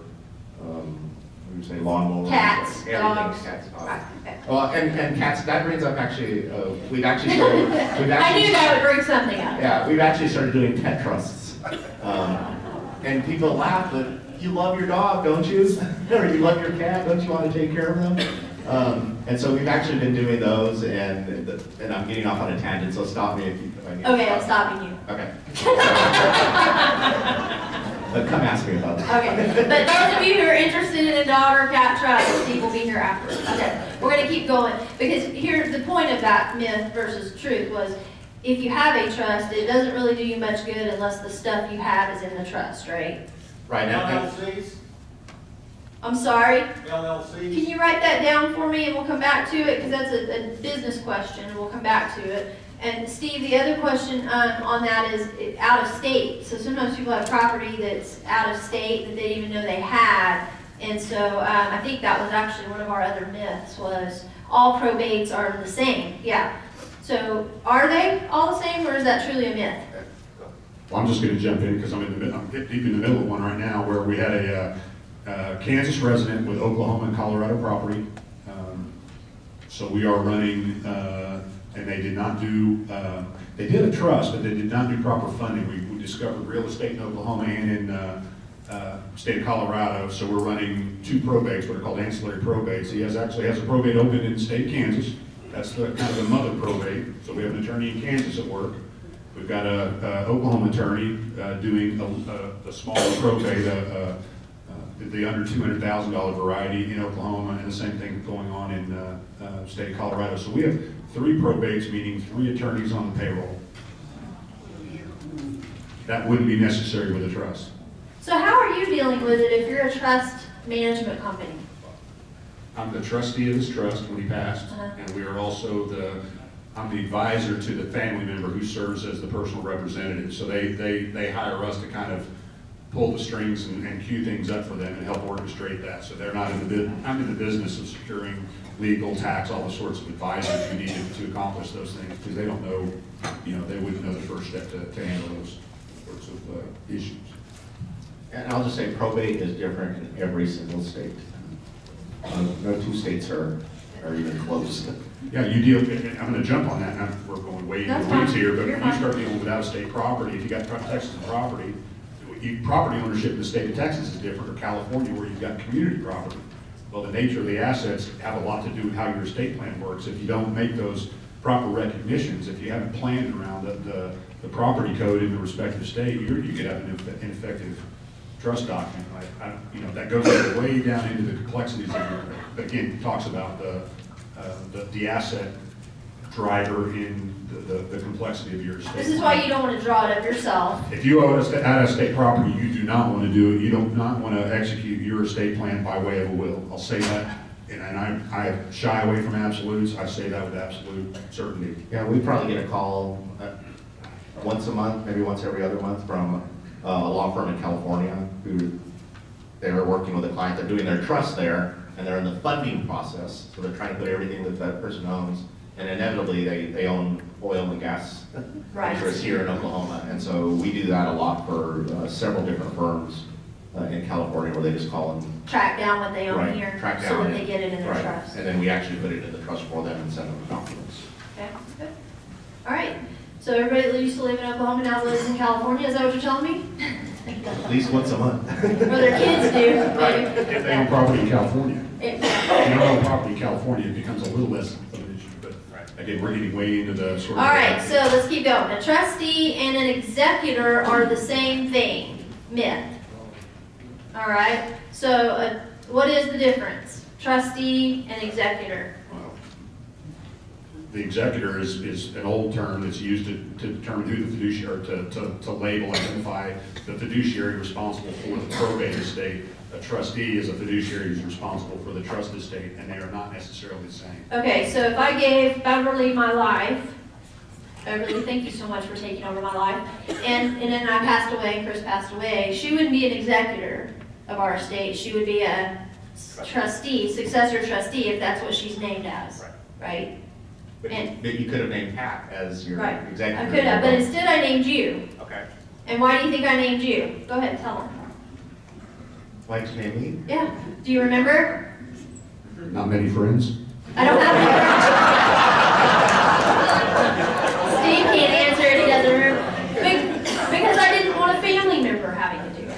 um, what do you say, lawnmowers? Cats, everything, dogs. Cats, dogs. Well, and, and cats, that brings up actually, uh, we've actually started, we've actually. I knew that would bring something up. Yeah, we've actually started doing pet trusts. Um, and people laugh, but you love your dog, don't you? or you love your cat, don't you want to take care of them? Um, and so we've actually been doing those, and and I'm getting off on a tangent, so stop me if you. If I need to Okay, I'm stopping you. Okay. but come ask me about that. Okay, but those of you who are interested in a dog or cat trust, Steve will be here afterwards. Okay, we're gonna keep going, because here, the point of that myth versus truth was, if you have a trust, it doesn't really do you much good unless the stuff you have is in the trust, right? Right now, LLCs, I'm sorry, LLCs. can you write that down for me and we'll come back to it, because that's a, a business question, and we'll come back to it. And Steve, the other question, um, on that is out of state, so sometimes people have property that's out of state that they didn't even know they had. And so, um, I think that was actually one of our other myths was all probates are the same, yeah. So are they all the same, or is that truly a myth? Well, I'm just gonna jump in because I'm in the, mid- I'm deep in the middle of one right now where we had a uh, uh, Kansas resident with Oklahoma and Colorado property. Um, So we are running, uh, and they did not do, uh, they did a trust, but they did not do proper funding. We we discovered real estate in Oklahoma and in uh, uh, state of Colorado, so we're running two probates, what are called ancillary probates. He has, actually has a probate open in state Kansas. That's the, kind of the mother probate. So we have an attorney in Kansas at work. We've got a a Oklahoma attorney uh, doing a- a, a smaller probate, uh, the under two hundred thousand dollar variety in Oklahoma, and the same thing going on in uh, uh, state of Colorado. So we have three probates, meaning three attorneys on the payroll. That wouldn't be necessary with a trust. So how are you dealing with it if you're a trust management company? I'm the trustee of this trust when he passed, Uh-huh. and we are also the, I'm the advisor to the family member who serves as the personal representative. So they, they, they hire us to kind of pull the strings and, and cue things up for them and help orchestrate that. So they're not in the I'm in the business of securing legal, tax, all the sorts of advisors you need to accomplish those things, because they don't know, you know, they wouldn't know the first step to, to handle those sorts of, uh, issues. And I'll just say probate is different in every single state. Uh, No two states are, are even close. Yeah, you deal, I'm gonna jump on that, and I'm- we're going way into That's the weeds here, but You're when you start dealing with out-of-state property, if you got Texas property, you, property ownership in the state of Texas is different, or California, where you've got community property. Well, the nature of the assets have a lot to do with how your estate plan works. If you don't make those proper recognitions, if you haven't planned around the, the, the property code in the respective state, you're, you could have an ineffective trust document. I, you know, that goes way down into the complexities of your, again, talks about the, uh, the, the asset driver in the, the, the complexity of your estate. This is why you don't want to draw it up yourself. If you own a sta- out-of-state property, you do not want to do it, you don't not want to execute your estate plan by way of a will. I'll say that, and and I, I shy away from absolutes, I say that with absolute certainty. Yeah, we probably get a call uh, once a month, maybe once every other month from uh, a law firm in California who, they're working with a client, they're doing their trust there, and they're in the funding process, so they're trying to put everything that that person owns, and inevitably, they, they own oil and gas Right. interests here in Oklahoma, and so we do that a lot for uh, several different firms uh, in California where they just call them Track down what they own Right, here, track so that and- they get it in their right, trust. And then we actually put it in the trust for them and send them the documents. Okay, good. All right, so everybody that used to live in Oklahoma now lives in California, is that what you're telling me? At least once a month. Or their kids do, maybe? If they own property in California, if you don't own property in California, it becomes a little less of an issue, but again, we're getting way into the sort of. All right, so let's keep going. A trustee and an executor are the same thing, myth. All right, so uh, what is the difference? Trustee and executor. Well, The executor is, is an old term that's used to, to determine who the fiduciary, to, to, to label, identify the fiduciary responsible for the probate estate. A trustee is a fiduciary who's responsible for the trust estate, and they are not necessarily the same. Okay, so if I gave Beverly my life, Beverly, thank you so much for taking over my life, and, and then I passed away, Chris passed away, she wouldn't be an executor of our estate, she would be a trustee, successor trustee, if that's what she's named as, Right. right? But you, And- but you could have named Pat as your Right. executive. I could have, but instead I named you. Okay. And why do you think I named you? Go ahead, and tell them. Why'd you name me? Yeah, do you remember? Not many friends? I don't have. Steve can't answer it, he doesn't remember. Because I didn't want a family member having to do it.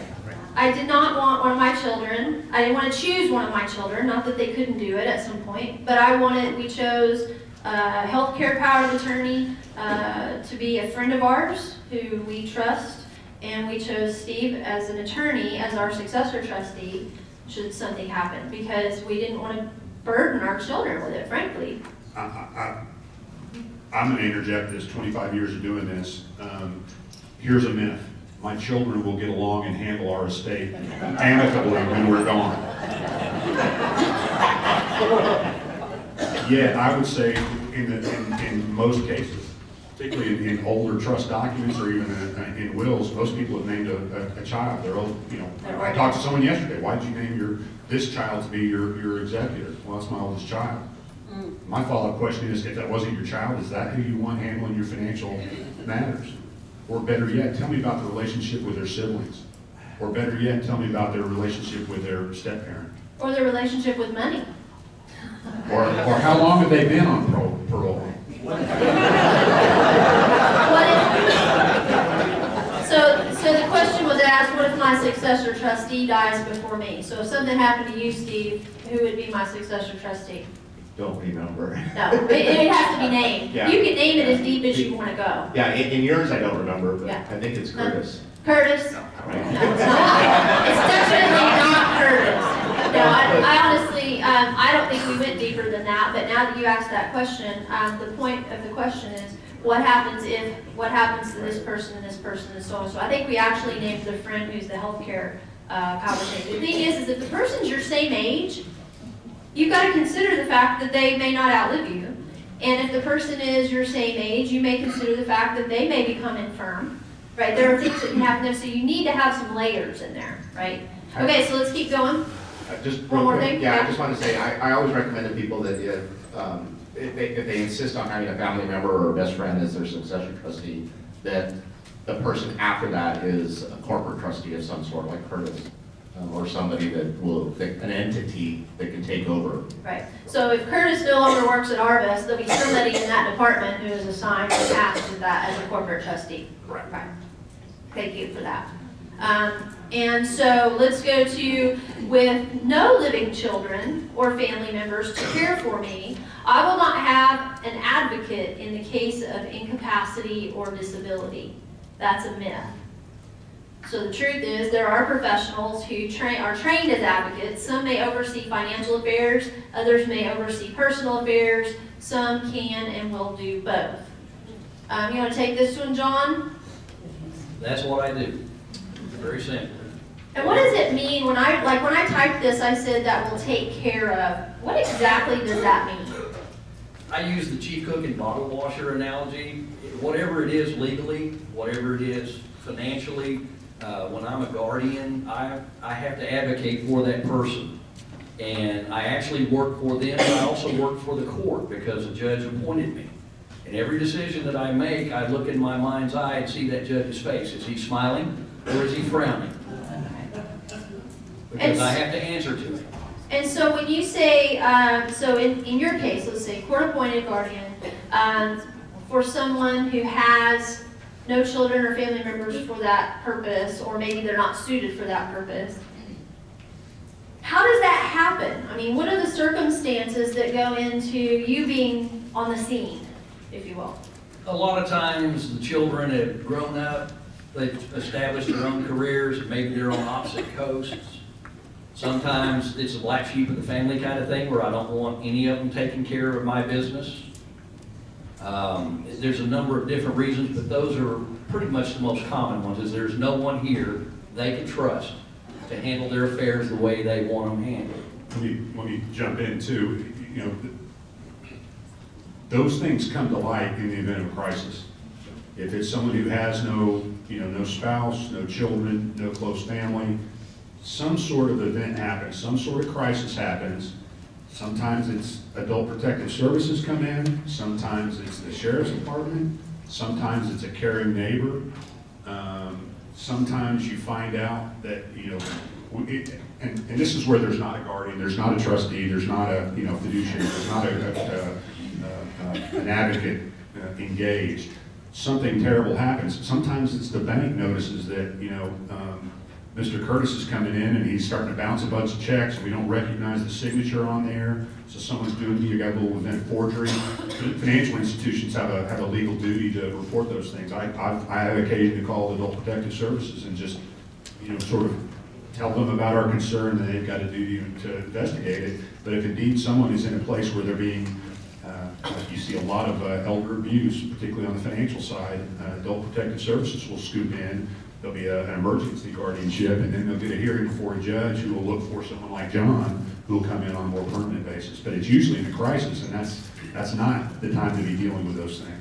I did not want one of my children children. I didn't want to choose one of my children, not that they couldn't do it at some point, but I wanted, we chose a healthcare power of attorney uh, to be a friend of ours who we trust, and we chose Steve as an attorney as our successor trustee should something happen, because we didn't want to burden our children with it, frankly. I, I, I'm gonna interject this, twenty-five years of doing this. Um, Here's a myth. My children will get along and handle our estate amicably when we're gone. Yeah, I would say in the, in, in most cases, particularly in, in older trust documents or even in, in wills, most people have named a, a, a child, their old, you know. I talked to someone yesterday, Why did you name your, this child to be your, your executor? Well, that's my oldest child. Mm. My follow-up question is, if that wasn't your child, is that who you want handling your financial matters? Or better yet, tell me about the relationship with their siblings. Or better yet, tell me about their relationship with their step-parent. Or their relationship with money. Or, or how long have they been on parole? What if, so, so the question was asked, what if my successor trustee dies before me? So if something happened to you, Steve, who would be my successor trustee? Don't remember. No, it, it has to be named. Yeah. You can name it as deep as you wanna go. Yeah, in, in yours, I don't remember, but Yeah. I think it's Curtis. Curtis? No, Right. it's not. It's definitely not Curtis. No, I, I honestly, um, I don't think we went deeper than that, but now that you asked that question, um, the point of the question is, what happens if, what happens to this person and this person and so on? So I think we actually named the friend who's the healthcare, uh, conversation. The thing is, is if the person's your same age, you've got to consider the fact that they may not outlive you. And if the person is your same age, you may consider the fact that they may become infirm, right? There are things that can happen there, so you need to have some layers in there, right? Okay, so let's keep going. Uh, Just real quick, thing? yeah. I just want to say, I, I always recommend to people that if, um, if they, if they insist on having a family member or a best friend as their succession trustee, that the person after that is a corporate trustee of some sort, like Curtis, um, or somebody that will, that- an entity that can take over. Right, so if Curtis no longer works at Arvest, there'll be somebody in that department who is assigned and tasked with that as a corporate trustee. Correct. Right. Thank you for that. Um, and so let's go to, with no living children or family members to care for me, I will not have an advocate in the case of incapacity or disability. That's a myth. So the truth is, there are professionals who train, are trained as advocates. Some may oversee financial affairs, others may oversee personal affairs, some can and will do both. Um, you wanna take this one, John? That's what I do. Very simple. And what does it mean when I, like, when I typed this, I said that will take care of, what exactly does that mean? I use the chief cook and bottle washer analogy. Whatever it is legally, whatever it is financially, uh, when I'm a guardian, I, I have to advocate for that person. And I actually work for them, but I also work for the court because a judge appointed me. And every decision that I make, I look in my mind's eye and see that judge's face. Is he smiling or is he frowning? Because I have to answer to him. And so when you say, um, so in, in your case, let's say court-appointed guardian, um, for someone who has no children or family members for that purpose, or maybe they're not suited for that purpose, how does that happen? I mean, what are the circumstances that go into you being on the scene, if you will? A lot of times, the children have grown up, they've established their own careers, maybe they're on opposite coasts. Sometimes it's a black sheep of the family kind of thing, where I don't want any of them taking care of my business. Um, There's a number of different reasons, but those are pretty much the most common ones, is there's no one here they can trust to handle their affairs the way they want them handled. Let me, let me jump in too, you know, those things come to light in the event of crisis. If it's someone who has no, you know, no spouse, no children, no close family, some sort of event happens, some sort of crisis happens. Sometimes it's adult protective services come in, sometimes it's the sheriff's department, sometimes it's a caring neighbor. Um, Sometimes you find out that, you know, it- and, and this is where there's not a guardian, there's not a trustee, there's not a, you know, fiduciary, there's not a, a- a- an advocate uh, engaged. Something terrible happens. Sometimes it's the bank notices that, you know, um, Mr. Curtis is coming in and he's starting to bounce a bunch of checks, we don't recognize the signature on there, so someone's doing, you got a little event forgery. Financial institutions have a, have a legal duty to report those things. I, I've- I advocate to call Adult Protective Services and just, you know, sort of tell them about our concern, and they've got a duty to investigate it. But if indeed someone is in a place where they're being, you see a lot of uh, elder abuse, particularly on the financial side, uh, Adult Protective Services will scoop in, there'll be a- an emergency guardianship, and then they'll get a hearing before a judge who will look for someone like John, who will come in on a more permanent basis. But it's usually in a crisis, and that's, that's not the time to be dealing with those things.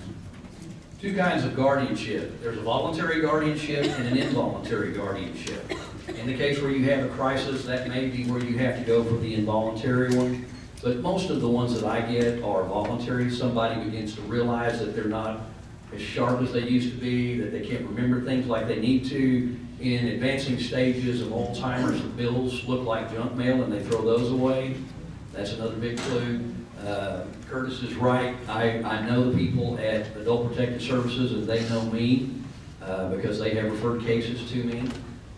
Two kinds of guardianship. There's a voluntary guardianship and an involuntary guardianship. In the case where you have a crisis, that may be where you have to go for the involuntary one. But most of the ones that I get are voluntary. Somebody begins to realize that they're not as sharp as they used to be, that they can't remember things like they need to. In advancing stages of Alzheimer's, the bills look like junk mail and they throw those away. That's another big clue. Uh, Curtis is right. I, I know the people at Adult Protective Services and they know me uh, because they have referred cases to me.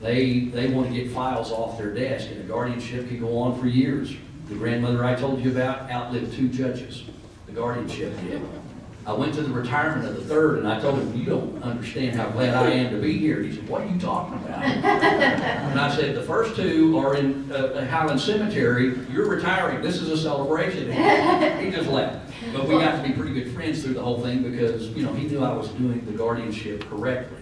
They, they want to get files off their desk and a guardianship can go on for years. The grandmother I told you about outlived two judges. The guardianship did. I went to the retirement of the third and I told him, you don't understand how glad I am to be here. He said, what are you talking about? And I said, the first two are in uh, Highland Cemetery. You're retiring. This is a celebration. And He just left. But we got to be pretty good friends through the whole thing because, you know, he knew I was doing the guardianship correctly.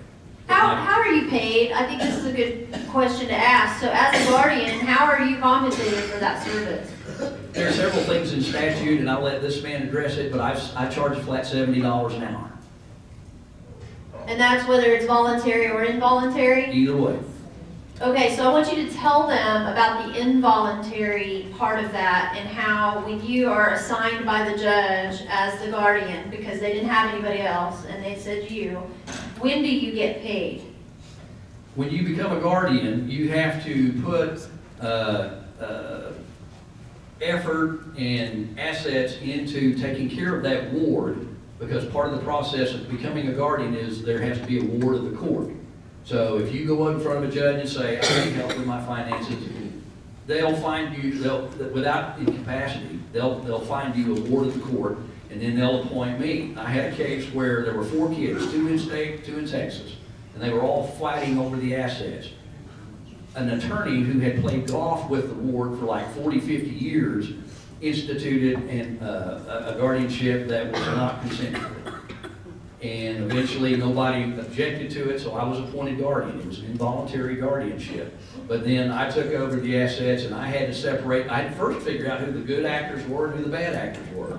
How, how are you paid? I think this is a good question to ask. So as a guardian, how are you compensated for that service? There are several things in statute, and I'll let this man address it, but I, I charge a flat seventy dollars an hour, And that's whether it's voluntary or involuntary? either way. Okay, so I want you to tell them about the involuntary part of that and how when you are assigned by the judge as the guardian, because they didn't have anybody else, and they said you, when do you get paid? When you become a guardian, you have to put, uh, uh, effort and assets into taking care of that ward, because part of the process of becoming a guardian is there has to be a ward of the court. So if you go up in front of a judge and say, I need help with my finances, they'll find you, they'll, without incapacity, they'll, they'll find you a ward of the court, and then they'll appoint me. I had a case where there were four kids, two in state, two in Texas, and they were all fighting over the assets an attorney who had played golf with the ward for like 40, 50 years instituted an, uh, a guardianship that was not consensual. And eventually, nobody objected to it, so I was appointed guardian. It was an involuntary guardianship. But then I took over the assets and I had to separate, I had to first figure out who the good actors were and who the bad actors were.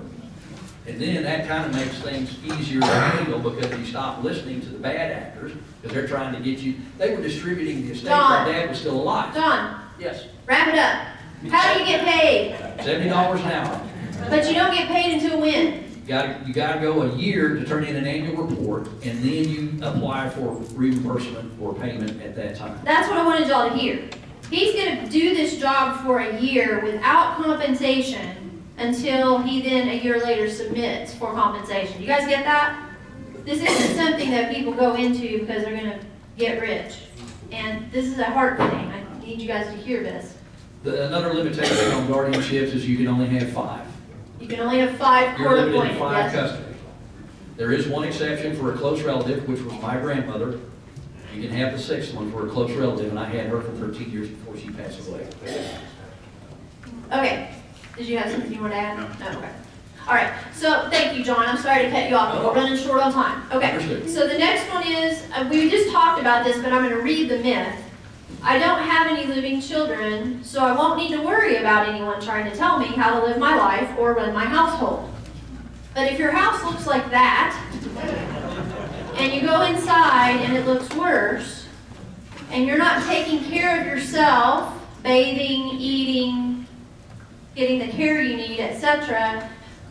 And then that kind of makes things easier to handle because you stop listening to the bad actors because they're trying to get you, they were distributing the estate while Don. dad was still alive. Don, Yes, wrap it up. How do you get paid? seventy dollars an hour. But you don't get paid until when? You gotta, you gotta go a year to turn in an annual report and then you apply for reimbursement or payment at that time. That's what I wanted y'all to hear. He's gonna do this job for a year without compensation until he then, a year later, submits for compensation. You guys get that? This isn't something that people go into because they're gonna get rich. And this is a heart thing. I need you guys to hear this. The, another limitation on guardianships is you can only have five. You can only have five court You're limited appointed, to five yes? custody. There is one exception for a close relative, which was my grandmother. You can have the sixth one for a close relative, and I had her for thirteen years before she passed away. Okay, did you have something you want to add? No. okay. All right, so thank you, John, I'm sorry to cut you off, but we're running short on time. Okay, so the next one is, uh, we just talked about this, but I'm gonna read the myth. I don't have any living children, so I won't need to worry about anyone trying to tell me how to live my life or run my household. But if your house looks like that, and you go inside and it looks worse, and you're not taking care of yourself, bathing, eating, getting the care you need, etc.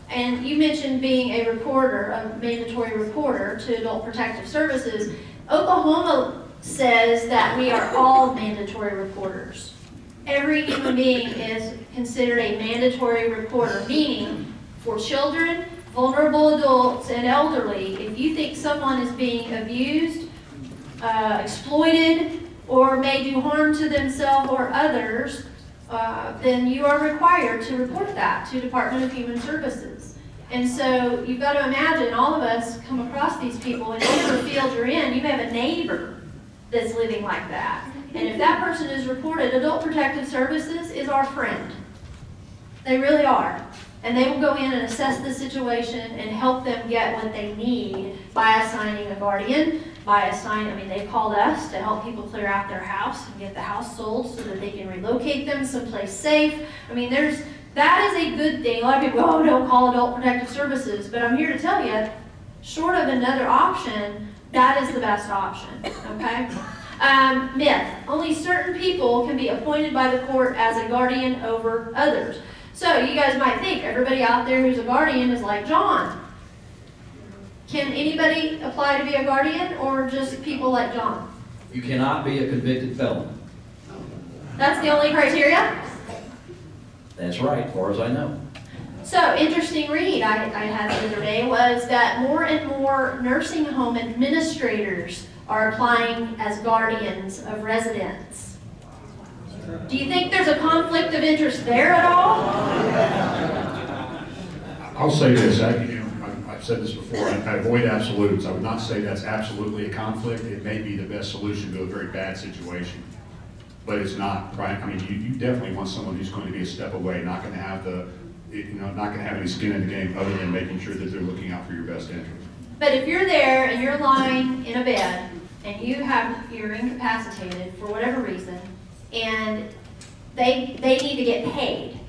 And you mentioned being a reporter, a mandatory reporter to Adult Protective Services. Oklahoma says that we are all mandatory reporters. Every human being is considered a mandatory reporter, meaning for children, vulnerable adults, and elderly, if you think someone is being abused, uh, exploited, or may do harm to themselves or others, uh, then you are required to report that to Department of Human Services. And so you've got to imagine all of us come across these people, and whatever field you're in, you have a neighbor that's living like that. And if that person is reported, Adult Protective Services is our friend. They really are. And they will go in and assess the situation and help them get what they need by assigning a guardian, by assigning, I mean, they called us to help people clear out their house and get the house sold so that they can relocate them someplace safe. I mean, there's, that is a good thing. A lot of people, oh, don't call Adult Protective Services. But I'm here to tell you, short of another option, that is the best option, okay? Um, myth, only certain people can be appointed by the court as a guardian over others. So you guys might think everybody out there who's a guardian is like John. Can anybody apply to be a guardian or just people like John? You cannot be a convicted felon. That's the only criteria? That's right, as far as I know. So, interesting read I, I had the other day was that more and more nursing home administrators are applying as guardians of residents. Do you think there's a conflict of interest there at all? I'll say this, I, you know, I've- said this before, I I avoid absolutes. I would not say that's absolutely a conflict. It may be the best solution to a very bad situation. But it's not, right? I mean, you, you definitely want someone who's going to be a step away, not going to have the, you know, not going to have any skin in the game other than making sure that they're looking out for your best interest. But if you're there and you're lying in a bed and you have, you're incapacitated for whatever reason, and they, they need to get paid.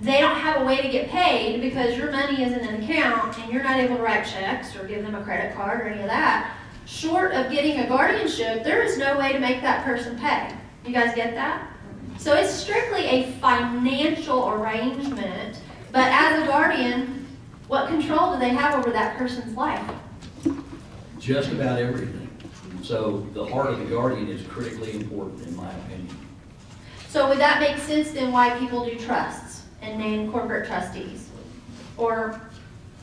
They don't have a way to get paid because your money isn't in an account and you're not able to write checks or give them a credit card or any of that. Short of getting a guardianship, there is no way to make that person pay. You guys get that? So it's strictly a financial arrangement, but as a guardian, what control do they have over that person's life? Just about everything. So the heart of the guardian is critically important, in my opinion. So would that make sense then why people do trusts and name corporate trustees? Or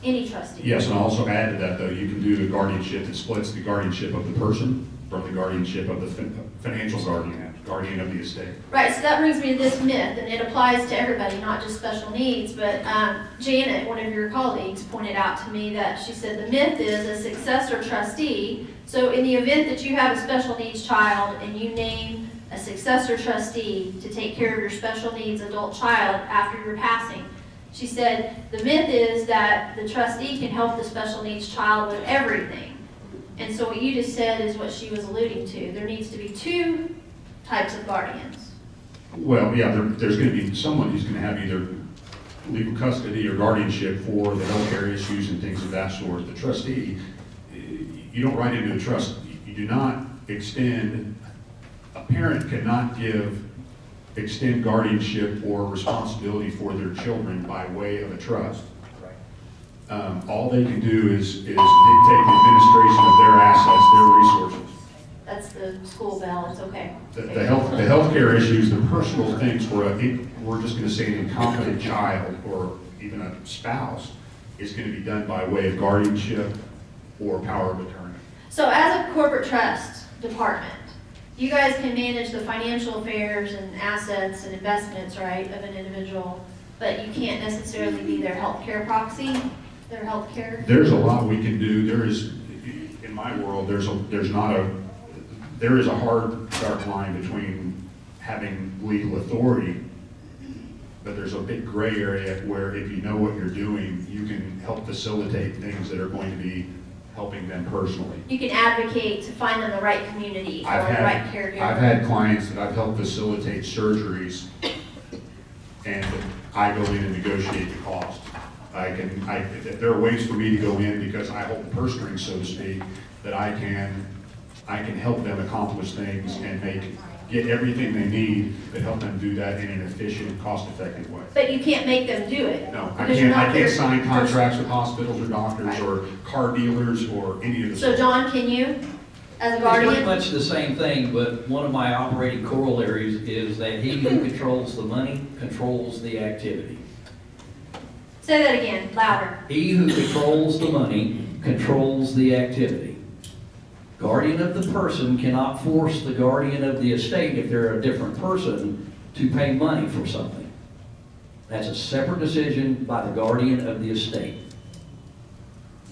any trustee? Yes, and I'll also add to that, though, you can do a guardianship that splits the guardianship of the person from the guardianship of the fin- financial guardian, guardian of the estate. Right, so that brings me to this myth, and it applies to everybody, not just special needs, but um, Janet, one of your colleagues, pointed out to me that she said the myth is a successor trustee. So in the event that you have a special needs child and you name a successor trustee to take care of your special needs adult child after your passing, she said the myth is that the trustee can help the special needs child with everything. And so what you just said is what she was alluding to. There needs to be two types of guardians. Well, yeah, there, there's gonna be someone who's gonna have either legal custody or guardianship for the health care issues and things of that sort. The trustee, you don't write into the trust, you do not extend, a parent cannot give, extend guardianship or responsibility for their children by way of a trust. Um, all they can do is, is dictate the administration of their assets, their resources. That's the school bell, it's okay. The, the health, the healthcare issues, the personal things for a, we're just gonna say an incompetent child or even a spouse is gonna be done by way of guardianship or power of attorney. So as a corporate trust department, you guys can manage the financial affairs and assets and investments, right, of an individual, but you can't necessarily be their healthcare proxy, their healthcare. There's a lot we can do, there is, in my world, there's a, there's not a, there is a hard, dark line between having legal authority, but there's a big gray area where if you know what you're doing, you can help facilitate things that are going to be helping them personally. You can advocate to find them the right community or the right caregiver. I've had clients that I've helped facilitate surgeries, and I go in and negotiate the cost. I can, I, there are ways for me to go in because I hold the purse strings, so to speak, that I can, I can help them accomplish things and make, get everything they need, but help them do that in an efficient, cost-effective way. But you can't make them do it. No, I because you're can't, I can't their sign contracts with hospitals or doctors Right. or car dealers or any of the. So John, can you, as a It's pretty guardian? much the same thing, but one of my operating corollaries is that he who controls the money controls the activity. Say that again, louder. He who controls the money controls the activity. Guardian of the person cannot force the guardian of the estate, if they're a different person, to pay money for something. That's a separate decision by the guardian of the estate.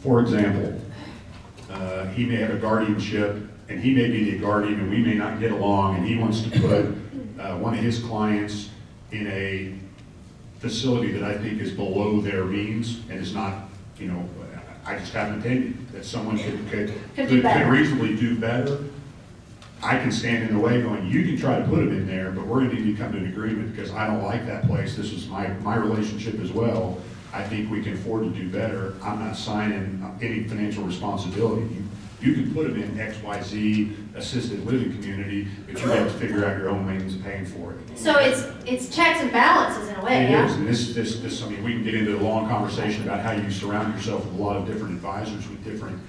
For example, uh, he may have a guardianship, and he may be the guardian, and we may not get along, and he wants to put uh, one of his clients in a facility that I think is below their means and is not, you know, I just have an opinion that someone could, could, Could could could better. reasonably do better. I can stand in the way going, you can try to put them in there, but we're gonna need to come to an agreement because I don't like that place. This is my, my relationship as well. I think we can afford to do better. I'm not signing any financial responsibility. You, you can put them in X, Y, Z assisted living community, but you have to figure out your own means of paying for it. So it's, it's checks and balances in a way, It is, yeah? and this, this, this, I mean, we can get into a long conversation about how you surround yourself with a lot of different advisors with different,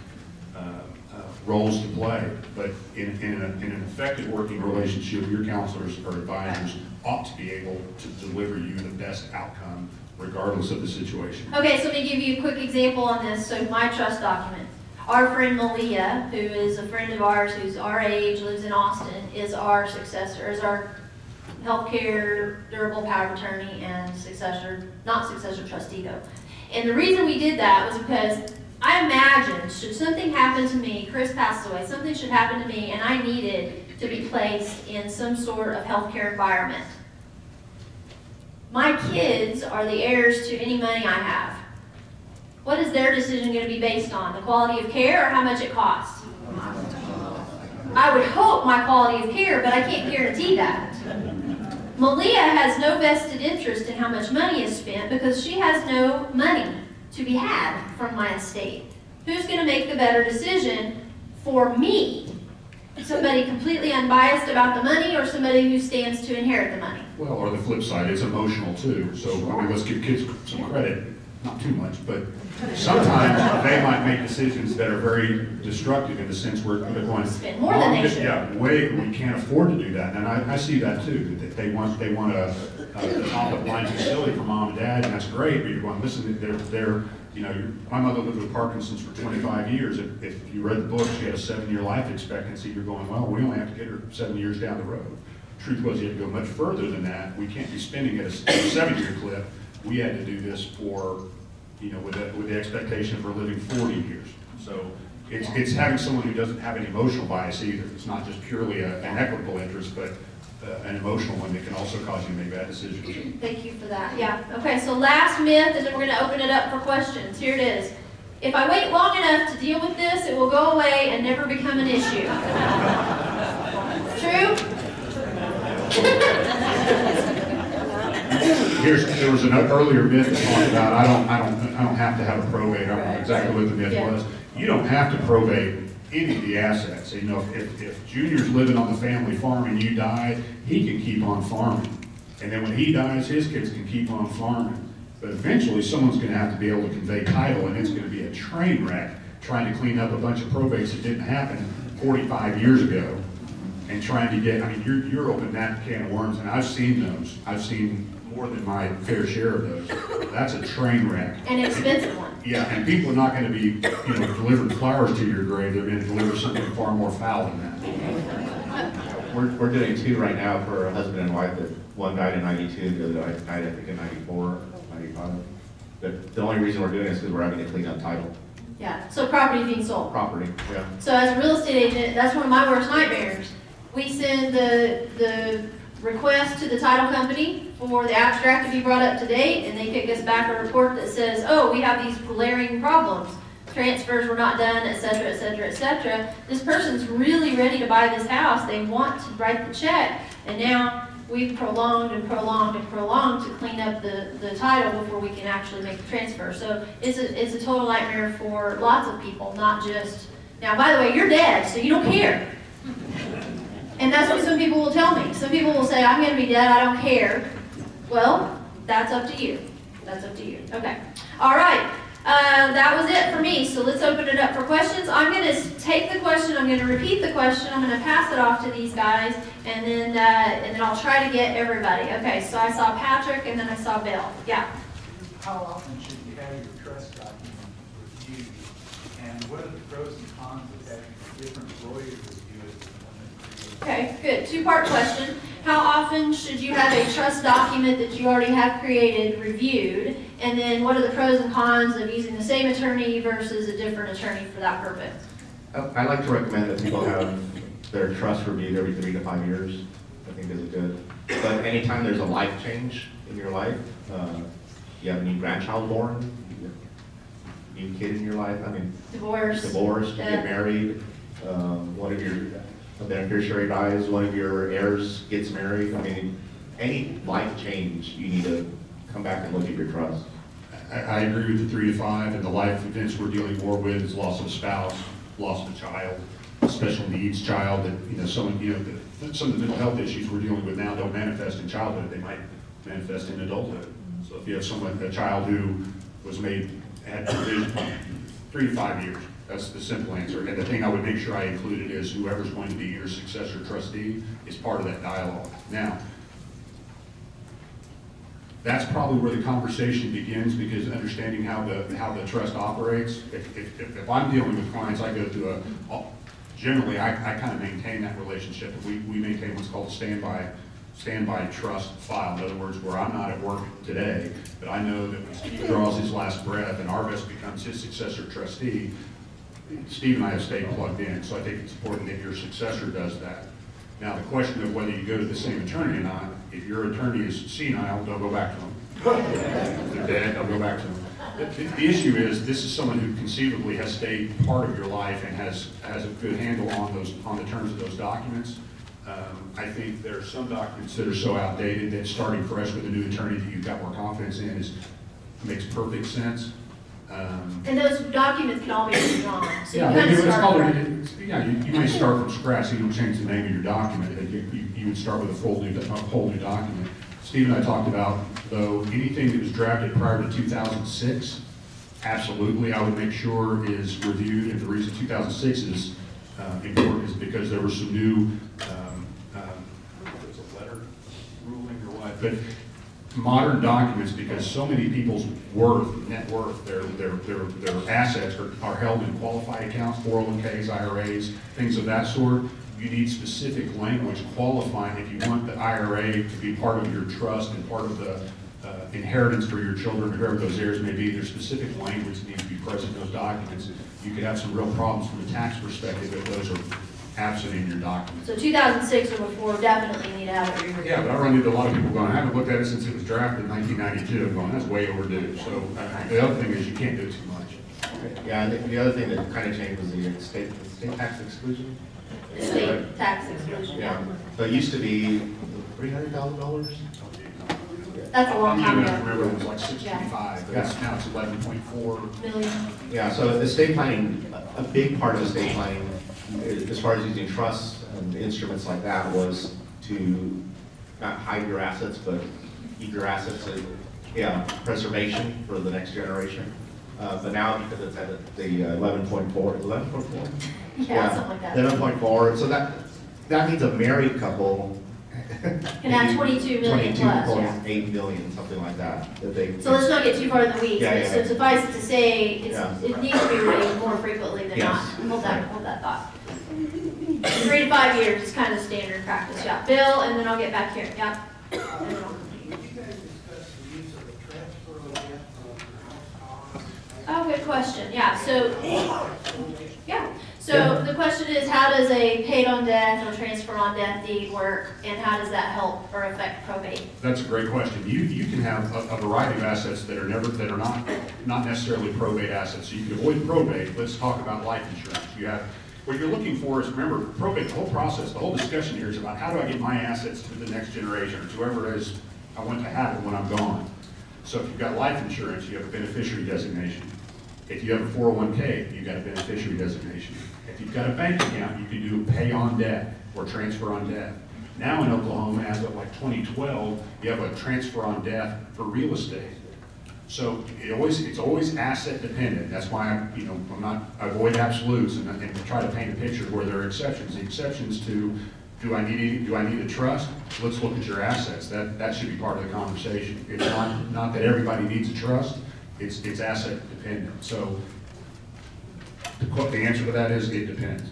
uh, uh, roles to play. But in, in, a- in an effective working relationship, your counselors or advisors ought to be able to deliver you the best outcome regardless of the situation. Okay, so let me give you a quick example on this. So my trust document. Our friend Malia, who is a friend of ours, who's our age, lives in Austin, is our successor, is our healthcare durable power of attorney and successor, not successor trustee though. And the reason we did that was because I imagined, should something happen to me, Chris passed away, something should happen to me, and I needed to be placed in some sort of healthcare environment. My kids are the heirs to any money I have. What is their decision going to be based on? The quality of care or how much it costs? I would hope my quality of care, but I can't guarantee that. Malia has no vested interest in how much money is spent because she has no money to be had from my estate. Who's going to make the better decision for me? Somebody completely unbiased about the money or somebody who stands to inherit the money? Well, or the flip side, it's emotional too. So, I mean, let's give kids some credit, not too much, but sometimes they might make decisions that are very destructive in the sense where they're going. Spend more than they "Mom, should." Yeah, way, we can't afford to do that. And I, I see that too, that they want, they want a, a top of line facility for mom and dad, and that's great, but you're going, listen, they're, they're, you know, my mother lived with Parkinson's for twenty-five years. If, if you read the book, she had a seven-year life expectancy. You're going, well, we only have to get her seven years down the road. Truth was, you had to go much further than that. We can't be spending at a seven-year clip. We had to do this for, you know, with with the expectation for living forty years. So it's, it's having someone who doesn't have an emotional bias either. It's not just purely a- an equitable interest, but uh, an emotional one that can also cause you to make bad decisions. Thank you for that. Yeah. Okay, so last myth, and then we're going to open it up for questions. Here it is. If I wait long enough to deal with this, it will go away and never become an issue. True? Here's, there was an earlier myth that talked about, I don't, I don't, I don't have to have a probate, I don't know exactly what the myth Yeah. was. You don't have to probate any of the assets, you know, if, if Junior's living on the family farm and you die, he can keep on farming. And then when he dies, his kids can keep on farming. But eventually, someone's gonna have to be able to convey title, and it's gonna be a train wreck trying to clean up a bunch of probates that didn't happen forty-five years ago and trying to get, I mean, you're, you're opening that can of worms, and I've seen those. I've seen more than my fair share of those. That's a train wreck. An expensive one. Yeah, and people are not gonna be, you know, delivering flowers to your grave, they're gonna deliver something far more foul than that. We're, we're doing two right now for a husband and wife, that one died in ninety-two, the other died, I think, in 94, 95. But the only reason we're doing it is because we're having to clean up title, Yeah. So property being sold. property, yeah. So as a real estate agent, that's one of my worst nightmares. We send the, the request to the title company for the abstract to be brought up to date, and they kick us back a report that says, oh, we have these glaring problems. Transfers were not done, et cetera, et cetera, et cetera. This person's really ready to buy this house, they want to write the check, and now we've prolonged and prolonged and prolonged to clean up the, the title before we can actually make the transfer. So it's a, it's a total nightmare for lots of people, not just, now, by the way, you're dead, so you don't care. And that's what some people will tell me. Some people will say, I'm gonna be dead, I don't care. Well, that's up to you. That's up to you. Okay. All right. Uh, that was it for me. So let's open it up for questions. I'm gonna take the question, I'm gonna repeat the question, I'm gonna pass it off to these guys, and then, uh, and then I'll try to get everybody. Okay, so I saw Patrick, and then I saw Bill. Yeah. How often should you have your trust document reviewed? And what are the pros and cons of having different lawyers. Okay, good. Two-part question. How often should you have a trust document that you already have created reviewed? And then what are the pros and cons of using the same attorney versus a different attorney for that purpose? I like to recommend that people have their trust reviewed every three to five years. I think is a good. But anytime there's a life change in your life, uh, you have a new grandchild born, a new kid in your life, I mean, Divorce? divorced, you get married, um, one of your, a beneficiary dies, one of your heirs gets married, I mean, any life change, you need to come back and look at your trust. I, I agree with the three to five, and the life events we're dealing more with is loss of a spouse, loss of a child, special needs child, that, you know, someone, you know, the- some of the mental health issues we're dealing with now don't manifest in childhood, they might manifest in adulthood. So if you have someone, a child who was made, had three to five years, that's the simple answer. And the thing I would make sure I included is whoever's going to be your successor trustee is part of that dialogue. Now, that's probably where the conversation begins, because understanding how the, how the trust operates. If, if, if- I'm dealing with clients, I go through a, generally, I, I kind of maintain that relationship. We, we maintain what's called a standby, standby trust file. In other words, where I'm not at work today, but I know that when Steve draws his last breath and Arvest becomes his successor trustee, Steve and I have stayed plugged in, so I think it's important that your successor does that. Now, the question of whether you go to the same attorney or not, if your attorney is senile, don't go back to them. If they're dead, don't go back to them. The, the- issue is, this is someone who conceivably has stayed part of your life and has, has a good handle on those, on the terms of those documents. Um, I think there are some documents that are so outdated that starting fresh with a new attorney that you've got more confidence in is, makes perfect sense. Um, And those documents can all be withdrawn, so you yeah, kind of you- it's start called, fresh. it's- yeah, you, you may start from scratch, you don't change the name of your document, you, you, you would start with a full new, a whole new document. Steve and I talked about, though, anything that was drafted prior to two thousand six, absolutely, I would make sure is reviewed, and the reason two thousand six is, uh, important is because there were some new, um, um, I don't know if it's a letter ruling or what, but modern documents, because so many people's worth, net worth, their, their, their, their assets are, are held in qualified accounts, 401Ks, IRAs, things of that sort. You need specific language qualifying if you want the IRA to be part of your trust and part of the uh, inheritance for your children, or whoever those heirs may be, there's specific language that needs to be present in those documents. You could have some real problems from a tax perspective if those are absent in your documents. So 2006 or before, definitely need to have it re-reviewed. Yeah, but I run into a lot of people going, I haven't looked at it since it was drafted in nineteen ninety-two, I'm going, that's way overdue. So, uh, the other thing is you can't do too much. Yeah, and the- the other thing that kind of changed was the state, the estate tax exclusion. Estate tax exclusion, Yeah, yeah. so it used to be three hundred thousand dollars? That's a long time ago. I'm old enough to ago. remember it was like sixty-five, but it's, now it's eleven point four. Million. Yeah, so the estate planning, a a big part of the estate planning, as far as using trusts and instruments like that, was to not hide your assets, but keep your assets, in, yeah, preservation for the next generation. Uh, But now, because it's at the 11.4, 11.4? Yeah, something like that. Eleven point four, so that, that means a married couple. Can have 22 million plus, yeah. Twenty-two point eight million, something like that, that they. So let's not get too far in the weeds, Yeah, yeah, so yeah. suffice it to say, it's, Yeah. it needs to be raised more frequently than not. Hold that, hold that thought. Three to five years is kind of standard practice, yeah. Bill, and then I'll get back here, yeah. Did you guys discuss the use of the transfer of death? Oh, good question, yeah, so, yeah. So the question is, how does a paid on death or transfer on death deed work, and how does that help or affect probate? That's a great question. You, you can have a, a variety of assets that are never, that are not, not necessarily probate assets. So you can avoid probate. Let's talk about life insurance. You have, what you're looking for is, remember, probate, the whole process, the whole discussion here is about how do I get my assets to the next generation, or to whoever it is I want to have it when I'm gone. So if you've got life insurance, you have a beneficiary designation. If you have a 401K, you've got a beneficiary designation. If you've got a bank account, you can do pay on death or transfer on death. Now in Oklahoma, as of like 2012, you have a transfer on death for real estate. So it always, it's always asset dependent. That's why I'm, you know, I'm not, I avoid absolutes and, and try to paint a picture where there are exceptions. The exceptions to, do I need, do I need a trust? Let's look at your assets. That, that should be part of the conversation. It's not, not that everybody needs a trust. It's, it's asset dependent. So the, the answer to that is it depends.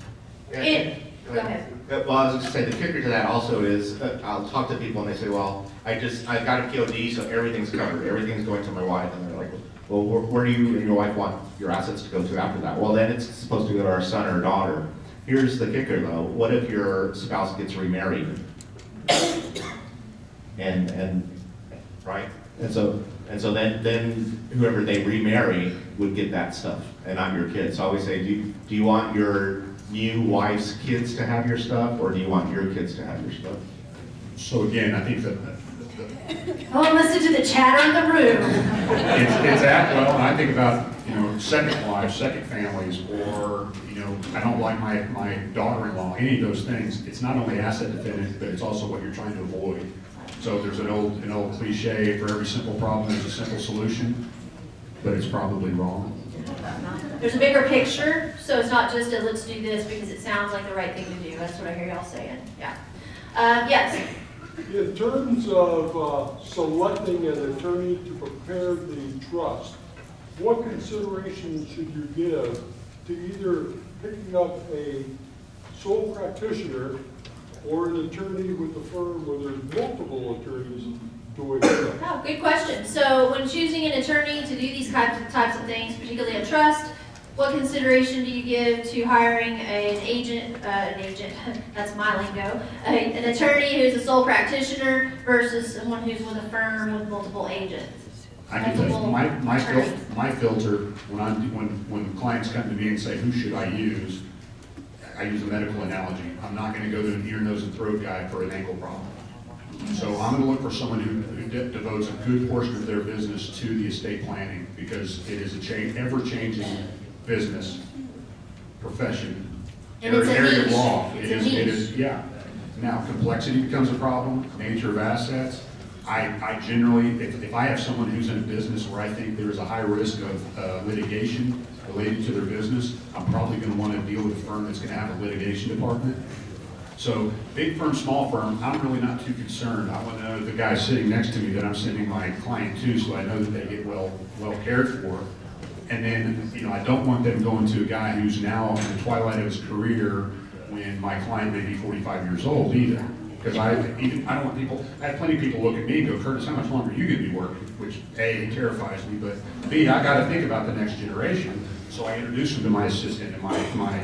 And- go ahead. Well, I was just saying, the kicker to that also is, uh, I'll talk to people and they say, well, I just, I've got a POD, so everything's covered, everything's going to my wife, and they're like, well, where, where do you and your wife want your assets to go to after that? Well, then it's supposed to go to our son or daughter. Here's the kicker though, what if your spouse gets remarried? And, and, right? And so, and so then, then whoever they remarry would get that stuff, and not your kids. So I always say, do you, do you want your new wife's kids to have your stuff, or do you want your kids to have your stuff? So again, I think that, that- Oh, listen to the chatter in the room. It's, it's that, well, and I think about, you know, second wives, second families, or, you know, I don't like my, my daughter-in-law, any of those things. It's not only asset dependent, but it's also what you're trying to avoid. So there's an old, an old cliche, for every simple problem, there's a simple solution, but it's probably wrong. There's a bigger picture, so it's not just a let's do this because it sounds like the right thing to do. That's what I hear y'all saying, yeah. Uh, yes, In terms of uh, selecting an attorney to prepare the trust, what consideration should you give to either picking up a sole practitioner or an attorney with a firm where there's multiple attorneys doing it? Oh, good question. So when choosing an attorney to do these types of, types of things, particularly a trust, what consideration do you give to hiring an agent, uh, an agent, that's my lingo, a- an attorney who's a sole practitioner versus someone who's with a firm with multiple agents? I can tell you, my, my fil- my filter, when I'm, when, when clients come to me and say, who should I use? I use a medical analogy. I'm not gonna go to an ear, nose, and throat guy for an ankle problem. So I'm gonna look for someone who, who de- devotes a good portion of their business to the estate planning, because it is a change, ever-changing business, profession, And it's a area of niche. law. It's It a is- it niche. is- Yeah. Now, complexity becomes a problem, nature of assets. I, I generally, if, if I have someone who's in a business where I think there is a high risk of uh, litigation related to their business, I'm probably gonna wanna deal with a firm that's gonna have a litigation department. So, big firm, small firm, I'm really not too concerned. I wanna know the guy sitting next to me that I'm sending my client to, so I know that they get well, well cared for. And then, you know, I don't want them going to a guy who's now in the twilight of his career when my client may be forty-five years old either. Because I, even, I don't want people, I have plenty of people look at me and go, Curtis, how much longer are you gonna be working? Which, A, terrifies me, but B, I gotta think about the next generation. So I introduce them to my assistant and my, my,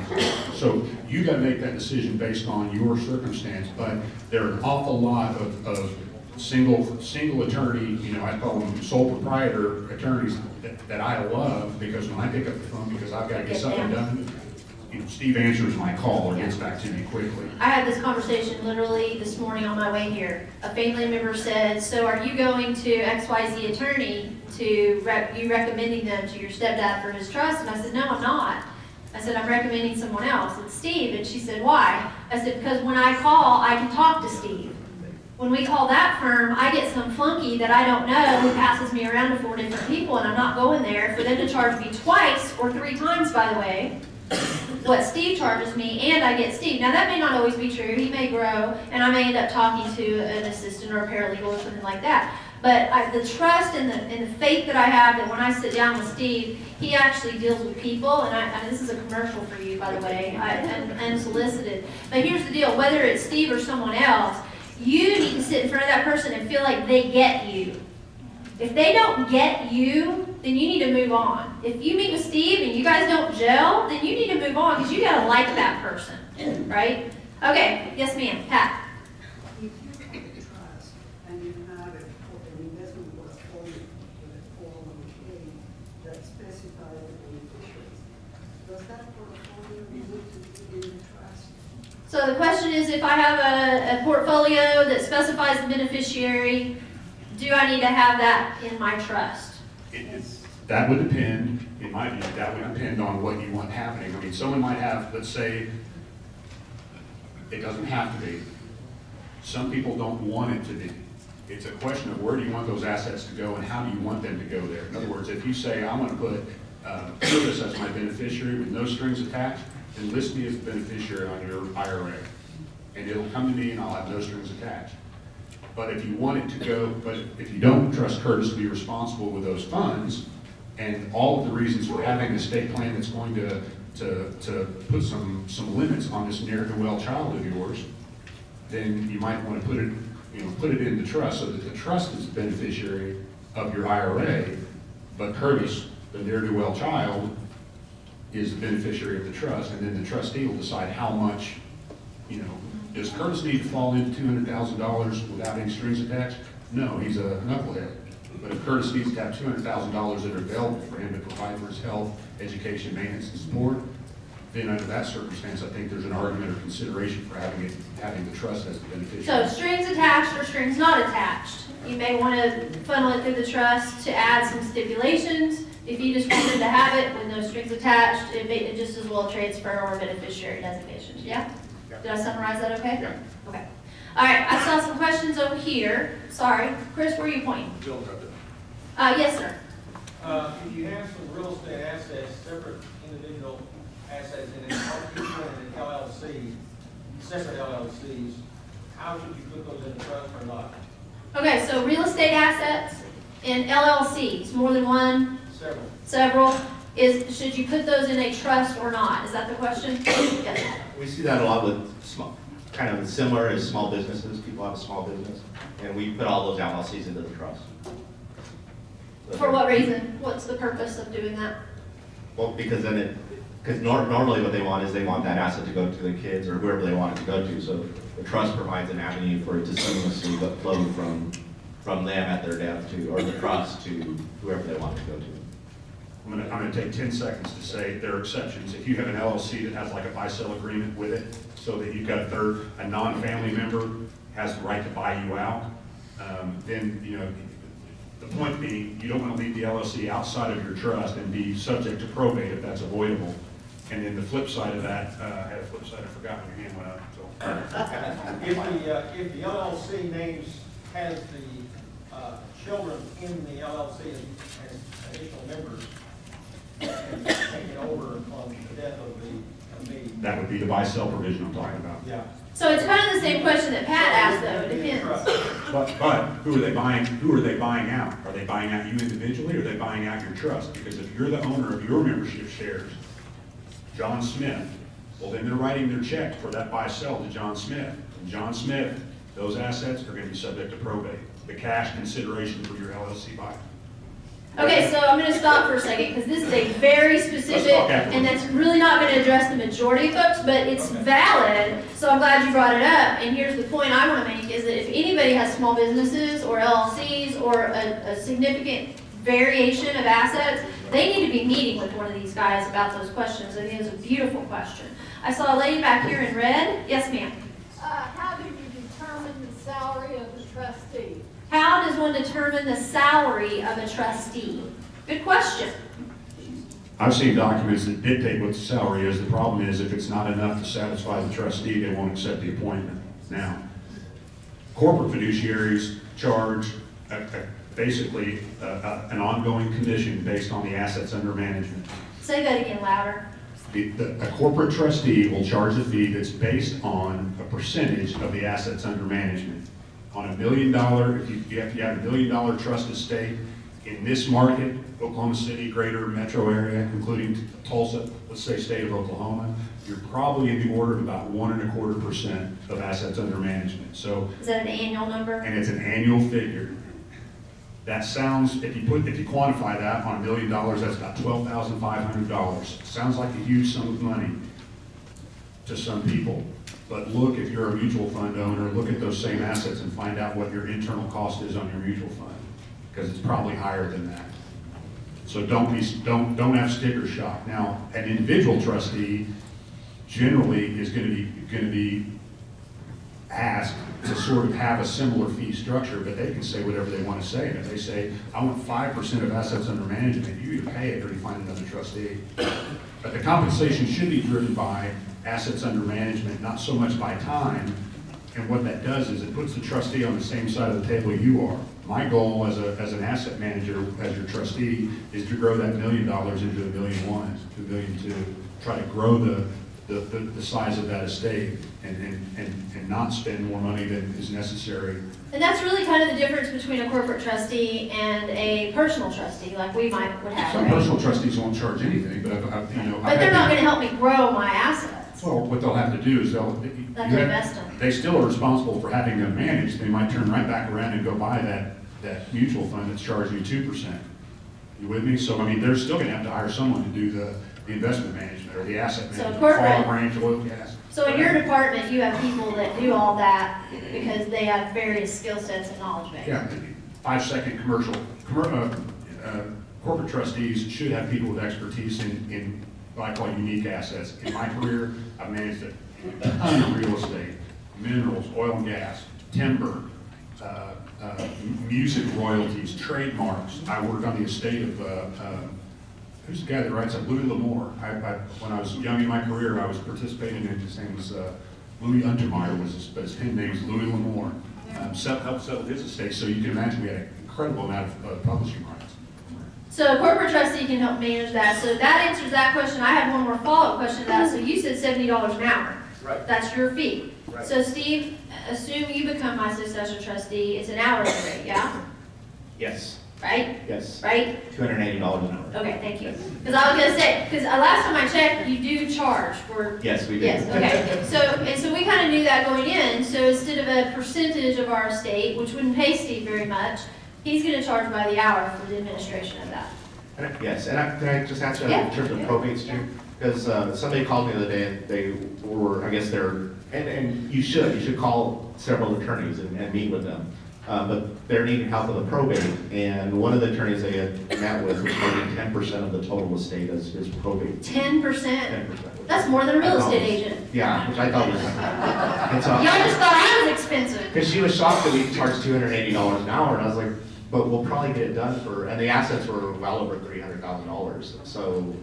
so you gotta make that decision based on your circumstance. But there are an awful lot of, of single, single attorney, you know, I call them sole proprietor attorneys that, that I love, because when I pick up the phone, because I've gotta get something done, you know, Steve answers my call or gets back to me quickly. I had this conversation literally this morning on my way here. A family member said, so are you going to XYZ attorney to, rec- you recommending them to your stepdad for his trust? And I said, no, I'm not. I said, I'm recommending someone else. It's Steve. And she said, why? I said, because when I call, I can talk to Steve. When we call that firm, I get some flunky that I don't know who passes me around to four different people and I'm not going there for them to charge me twice or three times, by the way, what Steve charges me, and I get Steve. Now, that may not always be true. He may grow, and I may end up talking to an assistant or a paralegal or something like that. But I, the trust and the, and the faith that I have that when I sit down with Steve, he actually deals with people, and I, and this is a commercial for you, by the way, I, and unsolicited. But here's the deal, whether it's Steve or someone else, you need to sit in front of that person and feel like they get you. If they don't get you, then you need to move on. If you meet with Steve and you guys don't gel, then you need to move on because you gotta like that person, right? Okay, yes ma'am, Pat. If you have a trust and you have a, an investment portfolio with a 401k that specifies the beneficiaries, does that portfolio need to be in the trust? So the question is, if I have a, a portfolio that specifies the beneficiary, do I need to have that in my trust? That would depend, in my view, that would depend on what you want happening. I mean, someone might have, let's say, it doesn't have to be. Some people don't want it to be. It's a question of where do you want those assets to go and how do you want them to go there? In other words, if you say, I'm gonna put uh, as my beneficiary with no strings attached, then list me as the beneficiary on your IRA. And it'll come to me and I'll have no strings attached. But if you want it to go, but if you don't trust Curtis to be responsible with those funds, and all of the reasons for having a estate plan that's going to, to, to put some, some limits on this ne'er-do-well child of yours, then you might want to put it, you know, put it in the trust so that the trust is the beneficiary of your IRA, but Curtis, the ne'er-do-well child, is the beneficiary of the trust, and then the trustee will decide how much, you know, does Curtis need to fall into two hundred thousand dollars without any strings attached? No, he's a knucklehead. But if Curtis needs to have two hundred thousand dollars that are available for him to provide for his health, education, maintenance, and support, then under that circumstance, I think there's an argument or consideration for having it, having the trust as the beneficiary. So strings attached or strings not attached. You may want to funnel it through the trust to add some stipulations. If you just wanted to have it with no strings attached, it may, just as well transfer or beneficiary designations, yeah? Did I summarize that okay? Yeah. Okay. All right, I saw some questions over here. Sorry. Chris, where are you pointing? Bill got that. Uh, yes, sir. Uh, if you have some real estate assets, separate individual assets in an and an LLC, separate LLCs, how should you put those in the trust or not? Okay, so real estate assets and LLCs, more than one, Several. several, is, should you put those in a trust or not? Is that the question? Yes. We see that a lot with small, kind of similar as small businesses, people have a small business, and we put all those LLCs into the trust. For what reason? What's the purpose of doing that? Well, because then it, because normally what they want is they want that asset to go to the kids or whoever they want it to go to, so the trust provides an avenue for it to seamlessly flow from, from them at their death to, or the trust to whoever they want it to go to. I'm gonna, I'm gonna take ten seconds to say there are exceptions. If you have an LLC that has like a buy-sell agreement with it, so that you've got a third, a non-family member has the right to buy you out, um, then, you know, the point being, you don't wanna leave the LLC outside of your trust and be subject to probate if that's avoidable. And then the flip side of that, uh, I had a flip side, I forgot when your hand went up, so. If the, uh, if the LLC names, has the, uh, children in the LLC as as additional members, and take over on the death of the, of the, That would be the buy-sell provision I'm talking about. yeah. So it's kind of the same question that Pat asked, though. It depends. But, but who are they buying, who are they buying out? Are they buying out you individually, or are they buying out your trust? Because if you're the owner of your membership shares, John Smith, well, then they're writing their check for that buy-sell to John Smith. And John Smith, those assets are gonna be subject to probate, the cash consideration for your LLC buy. Okay, so I'm gonna stop for a second, because this is a very specific, talk and that's really not gonna address the majority of folks, but it's Okay. valid, so I'm glad you brought it up. And here's the point I wanna make, is that if anybody has small businesses, or LLCs, or a, a significant variation of assets, they need to be meeting with one of these guys about those questions. I think it's a beautiful question. I saw a lady back here in red. Yes, ma'am. Uh, how do you determine the salary of the trustee? How does one determine the salary of a trustee? Good question. I've seen documents that dictate what the salary is. The problem is if it's not enough to satisfy the trustee, they won't accept the appointment. Now, corporate fiduciaries charge a- a- basically a- an ongoing commission based on the assets under management. Say that again louder. The- the- A corporate trustee will charge a fee that's based on a percentage of the assets under management. On a million dollar, if you, you have a million dollar trust estate in this market, Oklahoma City, greater metro area, including Tulsa, let's say state of Oklahoma, you're probably in the order of about one and a quarter percent of assets under management. So Is that an annual number? and it's an annual figure. That sounds, if you put, if you quantify that on a million dollars, that's about twelve thousand five hundred dollars. Sounds like a huge sum of money to some people. But look, if you're a mutual fund owner, look at those same assets and find out what your internal cost is on your mutual fund, because it's probably higher than that. So don't be, don't, don't have sticker shock. Now, an individual trustee generally is gonna be, gonna be asked to sort of have a similar fee structure, but they can say whatever they want to say. And if they say, I want five percent of assets under management, you either pay it or you find another trustee. But the compensation should be driven by assets under management, not so much by time. And what that does is it puts the trustee on the same side of the table you are. My goal as a, as an asset manager, as your trustee, is to grow that million dollars into a million one, to a million two. Try to grow the, the, the, the size of that estate and, and, and, and not spend more money than is necessary. And that's really kind of the difference between a corporate trustee and a personal trustee, like we might would have, Some right? personal trustees won't charge anything, but I've, I've, you know. I've But they're not gonna help me grow my assets. Well, what they'll have to do is they'll. you Have to have- invest them. They still are responsible for having them managed. They might turn right back around and go buy that, that mutual fund that's charging you two percent. You with me? So, I mean, they're still gonna have to hire someone to do the, the investment management or the asset So management, corporate- farm, ranch, oil, gas. So in your department, you have people that do all that because they have various skill sets and knowledge base. Yeah, five-second commercial, commer- uh, uh, corporate trustees should have people with expertise in, in what I call unique assets. In my career, I've managed a ton of real estate, minerals, oil and gas, timber, uh, uh, music royalties, trademarks. I worked on the estate of, uh, uh, who's the guy that writes up, Louis L'Amour. I, I, when I was young in my career, I was participating in, his name was, uh, Louis Untermeyer was his, his name was Louis L'Amour. Um, helped settle his estate, so you can imagine we had an incredible amount of uh, publishing rights. So a corporate trustee can help manage that. So that answers that question. I have one more follow-up question to that. So you said seventy dollars an hour. Right. That's your fee. Right. So Steve, assume you become my successor trustee, it's an hourly rate, yeah? Yes, Right? yes, Right? two hundred and eighty dollars an hour. Okay, thank you. Because I was gonna say, because uh, last time I checked, you do charge for Yes, we do. Yes, okay. So, and so we kind of knew that going in, so instead of a percentage of our estate, which wouldn't pay Steve very much, he's gonna charge by the hour for the administration of that. And I- Yes, and I, can I just answer that Yeah. in terms of probates too? Because uh, somebody called me the other day, and they were, I guess they're, and, and you should, you should call several attorneys and, and meet with them. Uh, But they're needing help with a probate, and one of the attorneys they had met with was maybe ten percent of the total estate is, is probate. Ten percent? Ten percent. That's more than a real estate agent. Yeah, which I thought was, so. Y'all just thought I was expensive. Because she was shocked that we charged two hundred and eighty dollars an hour, and I was like, but we'll probably get it done for, and the assets were well over three hundred thousand dollars. So,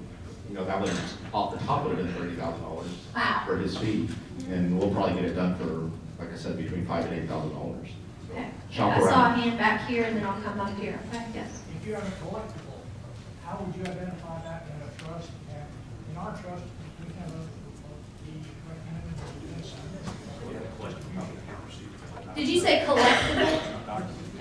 you know, that would, off the top would have been thirty thousand dollars Wow. for his fee. And we'll probably get it done for, like I said, between five and eight thousand dollars. Okay. Shop I saw a around. hand back here, and then I'll come up here. Okay, yes. If you have a collectible, how would you identify that in a trust? And in our trust, we have a, the recommended. Did you say collectible?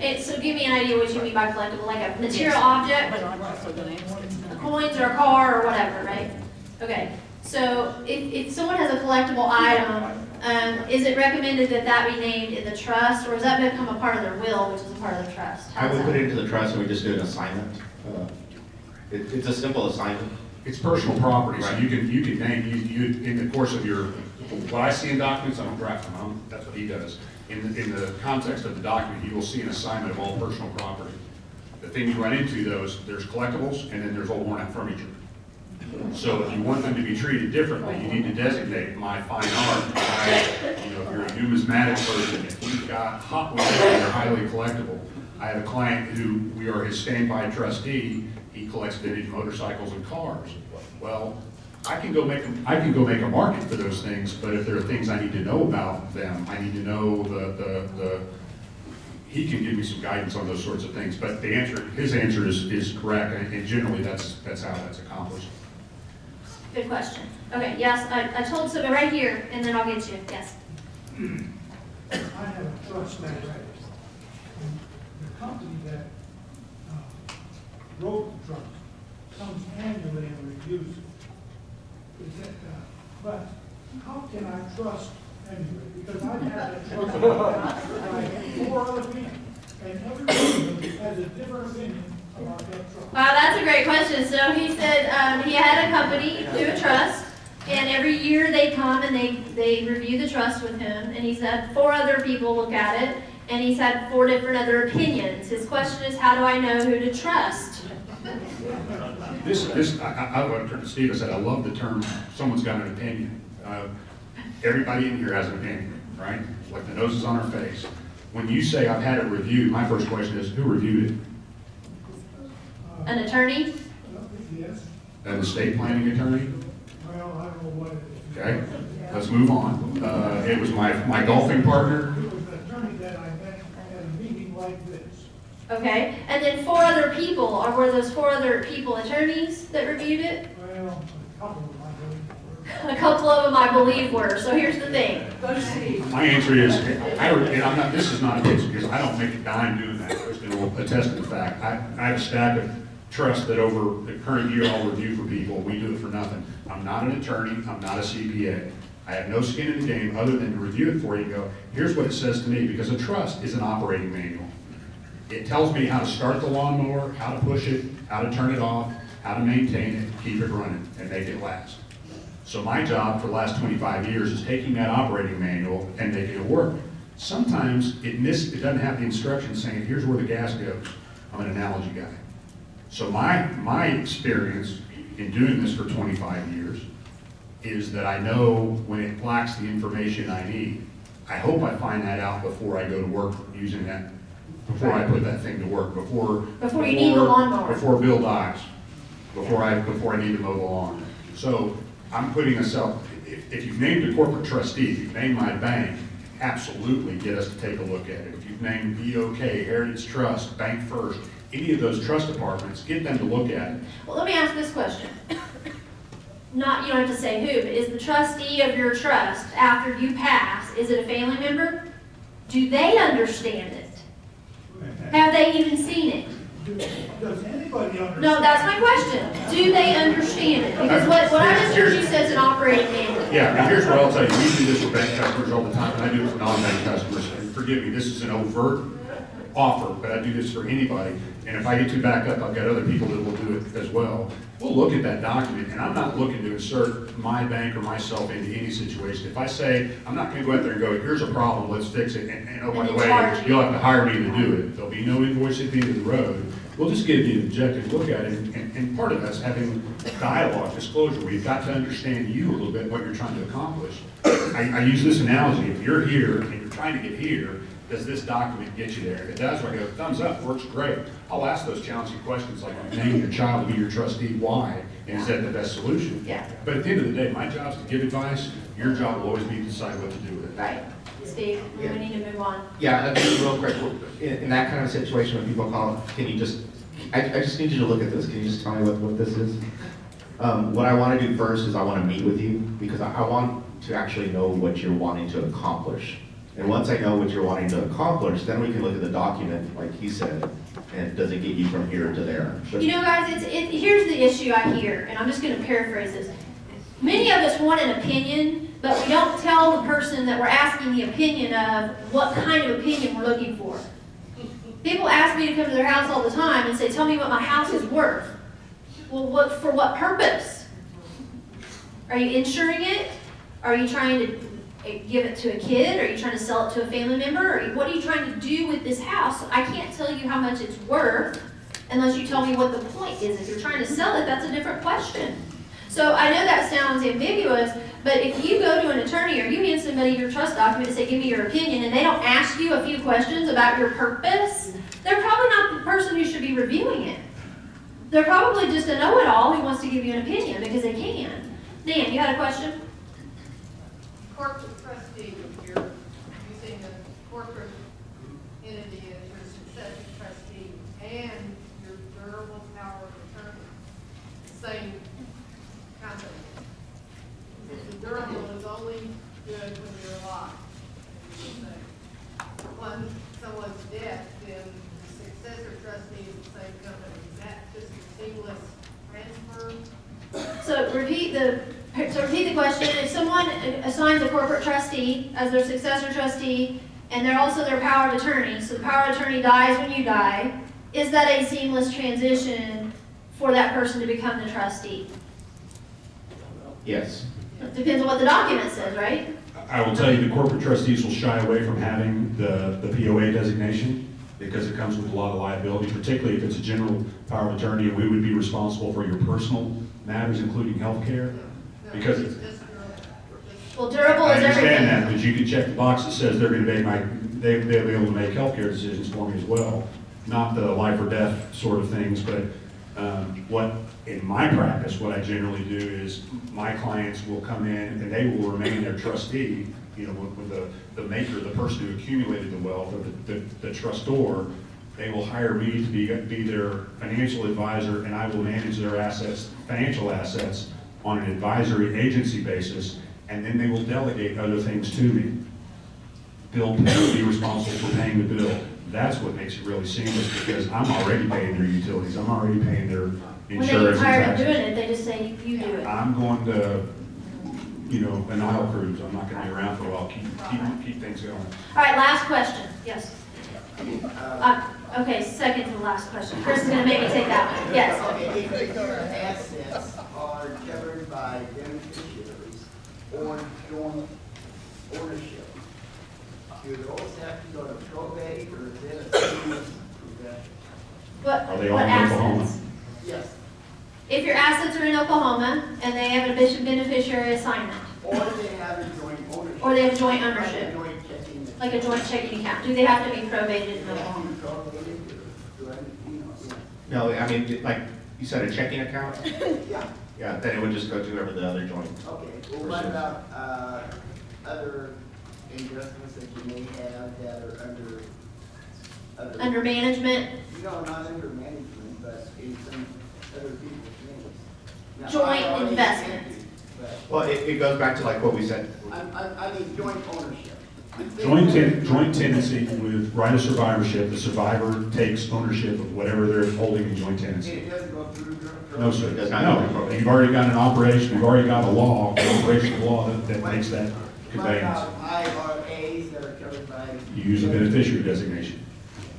And so give me an idea what you mean by collectible, like a material object? a Coins or a car or whatever, right? Okay, so if, if someone has a collectible item, um, is it recommended that that be named in the trust, or does that become a part of their will, which is a part of the trust? I would that? put it into the trust and we just do an assignment. Uh, It, it's a simple assignment. It's personal property, so you can, you can name, you, you, in the course of your, what I see in documents, I don't draft them, I don't- that's what he does. In, the in the context of the document, you will see an assignment of all personal property. The thing you run into though is there's collectibles and then there's old worn out furniture. So if you want them to be treated differently, you need to designate my fine art, my, you know, if you're a numismatic person, if you've got hot ones that are highly collectible. I have a client who, we are his standby trustee, he collects vintage motorcycles and cars. Well, I can go make, a- I can go make a market for those things, but if there are things I need to know about them, I need to know the, the, the, he can give me some guidance on those sorts of things, but the answer, his answer is, is correct, and and generally, that's, that's how that's accomplished. Good question. Okay, yes, I, I told somebody right here, and then I'll get you, yes. I have a trust that, the company that, uh, wrote the trust comes annually and reviews it. Is it, but how can I trust anyway? Because I've had that trust, I four other people, and every one of them has a different opinion about that trust. Wow, that's a great question. So he said, um, he had a company do a trust, and every year they come and they, they review the trust with him, and he's had four other people look at it, and he's had four different other opinions. His question is, how do I know who to trust? This, this, I, I, I would turn to Steve, I said, I love the term, someone's got an opinion. Uh, Everybody in here has an opinion, right? Like the nose is on our face. When you say I've had it reviewed, my first question is, who reviewed it? An attorney? Yes, An estate planning attorney? well, I don't know what it is. Okay, let's move on. Uh, it was my, my golfing partner. It was an attorney that I met at a meeting like this. Okay, and then four other people, or were those four other people attorneys that reviewed it? Well, a couple of them, I believe. A couple of them I believe were, so here's the thing. My answer is, I, don't- and I'm not, this is not a pitch, because I don't make a dime doing that, Kristen will attest to the fact. I, I have a stack of trust that over the current year I'll review for people, we do it for nothing. I'm not an attorney, I'm not a CPA. I have no skin in the game other than to review it for you and go, here's what it says to me, because a trust is an operating manual. It tells me how to start the lawnmower, how to push it, how to turn it off, how to maintain it, keep it running, and make it last. So my job for the last 25 years is taking that operating manual and making it work. Sometimes it miss, it doesn't have the instructions saying, here's where the gas goes. I'm an analogy guy. So my, my experience in doing this for 25 years is that I know when it lacks the information I need. I hope I find that out before I go to work using that, before I put that thing to work, before. Before you need the lawnmower. Before Bill dies, before I, before I need to mow the lawn. So I'm putting myself, if, if you've named a corporate trustee, if you've named my bank, absolutely get us to take a look at it. If you've named BOK, Heritage Trust, BancFirst, any of those trust departments, get them to look at it. Well, let me ask this question. Not, you don't have to say who, but is the trustee of your trust, after you pass, is it a family member? Do they understand it? Have they even seen it? Does anybody understand? No, that's my question. Do they understand it? Because what, what I just heard you say is an operating manual. Yeah, and here's what I'll tell you, we do this with bank customers all the time, and I do it for non-bank customers. And forgive me, this is an overt offer, but I do this for anybody. And if I get too backed up, I've got other people that will do it as well. We'll look at that document, and I'm not looking to insert my bank or myself into any situation. If I say, I'm not gonna go out there and go, here's a problem, let's fix it, and, and oh, by the way, you'll have to hire me to do it. There'll be no invoice at the end of the road. We'll just give you an objective look at it, and, and part of that's having dialogue, disclosure. We've got to understand you a little bit, what you're trying to accomplish. I, I use this analogy, if you're here and you're trying to get here, does this document get you there? If it does, I go, thumbs up, works great. I'll ask those challenging questions like, name your child to be your trustee, why? And is that the best solution? Yeah. But at the end of the day, my job is to give advice, your job will always be to decide what to do with it. Right. Steve, We're need to move on. Yeah, and just real quick, in, in that kind of situation, when people call, can you just, I, I just need you to look at this, can you just tell me what, what this is? Um, what I wanna do first is I wanna meet with you, because I, I want to actually know what you're wanting to accomplish. And once I know what you're wanting to accomplish, then we can look at the document, like he said, and does it get you from here to there? But- You know, guys, it's, it, here's the issue I hear, and I'm just gonna paraphrase this. Many of us want an opinion, but we don't tell the person that we're asking the opinion of what kind of opinion we're looking for. People ask me to come to their house all the time and say, tell me what my house is worth. Well, what, for what purpose? Are you insuring it? Are you trying to Uh, give it to a kid? Are you trying to sell it to a family member? Or what are you trying to do with this house? I can't tell you how much it's worth unless you tell me what the point is. If you're trying to sell it, that's a different question. So I know that sounds ambiguous, but if you go to an attorney or you hand somebody your trust document and say, give me your opinion, and they don't ask you a few questions about your purpose, they're probably not the person who should be reviewing it. They're probably just a know-it-all who wants to give you an opinion because they can. Dan, you had a question? corporate trustee, you're using a corporate entity as your successor trustee and your durable power of attorney, same company. The durable is only good when you're alive. When someone's dead, then the successor trustee is the same company. Is that just a seamless transfer? So repeat the, so repeat the question. If someone assigns a corporate trustee as their successor trustee, and they're also their power of attorney, so the power of attorney dies when you die, is that a seamless transition for that person to become the trustee? Yes. It depends on what the document says, right? I will tell you, the corporate trustees will shy away from having the, the POA designation because it comes with a lot of liability, particularly if it's a general power of attorney, and we would be responsible for your personal matters, including health care. Because It's durable. Well, durable I is everything. understand that, but you can check the box that says they're gonna make my, they, they'll be able to make healthcare decisions for me as well. Not the life or death sort of things, but, um, what, in my practice, what I generally do is my clients will come in and they will remain their trustee, you know, with, with the, the maker, the person who accumulated the wealth, or the, the, the trustor. They will hire me to be, be their financial advisor and I will manage their assets, financial assets on an advisory agency basis, and then they will delegate other things to me. Bill Pay will be responsible for paying the bill. That's what makes it really seamless, because I'm already paying their utilities, I'm already paying their insurance. When they get tired of doing it, they just say, you do it. I'm going to, you know, an aisle cruise, I'm not gonna be around for a while, keep, keep, keep things going. All right, last question, yes. Uh, Okay, second to the last question. Chris is gonna make me take that one, yes. If particular assets are covered by beneficiaries or joint ownership, do those have to go to probate or is it a seamless progression? What, Are they all what in Oklahoma? assets? Yes, If your assets are in Oklahoma and they have a bishop beneficiary assignment, or they have a joint ownership. or they have joint ownership, joint checking. Like a joint checking account, do they have to be probated in Have to Oklahoma? be probated or do I, you know, No, I mean, like, you said a checking account? yeah. Yeah, Yeah, then it would just go to whoever the other joint. okay. Well, what about, uh, other investments that you may have that are under, other? Under management, No, not under management, but in some other people's names. Now, Joint I already investment. can't do, But, Well, it, it goes back to like what we said. I, I, I mean, joint ownership. Joint ten, joint tenancy with right of survivorship, the survivor takes ownership of whatever they're holding in joint tenancy. It doesn't go through. dr- No, sir, It not no, go through probate. you've already got an operation, you've already got a law, an operation law that, that makes that What conveyance. about IRAs that are covered by? You use a beneficiary designation,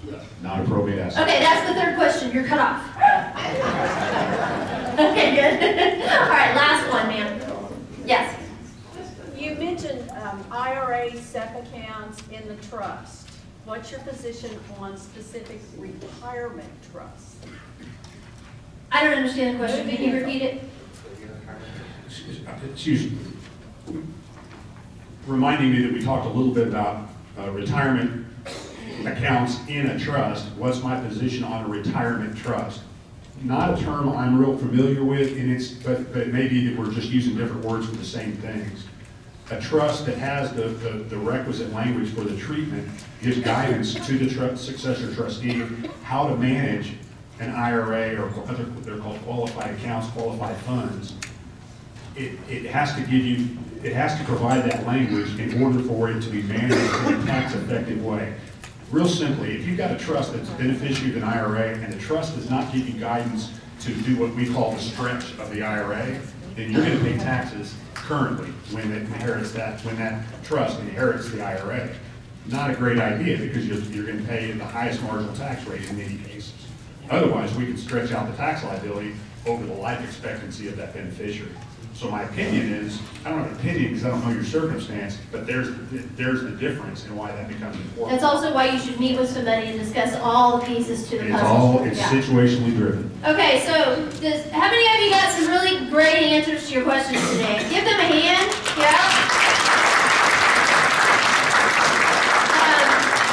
Yes. not a probate asset. okay, that's the third question, you're cut off. Okay, good. All right, last one, ma'am. Yes, You mentioned um, IRA, SEP accounts in the trust. What's your position on specific retirement trusts? I don't understand the question, can you repeat it? Excuse me. Reminding me that we talked a little bit about uh, retirement accounts in a trust. What's my position on a retirement trust? Not a term I'm real familiar with, and it's, but, but it may be that we're just using different words for the same things. A trust that has the, the the requisite language for the treatment gives guidance to the tru- successor trustee how to manage an IRA or other, they're called qualified accounts, qualified funds. It, it has to give you, it has to provide that language in order for it to be managed in a tax-effective way. Real simply, if you've got a trust that's beneficiary of an IRA and the trust does not give you guidance to do what we call the stretch of the IRA, then you're gonna pay taxes currently when it inherits that, when that trust inherits the IRA. Not a great idea because you're, you're gonna pay the highest marginal tax rate in many cases. Otherwise, we can stretch out the tax liability over the life expectancy of that beneficiary. So my opinion is, I don't have an opinion because I don't know your circumstance, but there's, there's the difference in why that becomes important. That's also why you should meet with somebody and discuss all the pieces to the It's puzzle. all, it's Yeah. situationally driven. Okay, so does, how many of you got some really great answers to your questions today? Give them a hand, yeah? Um,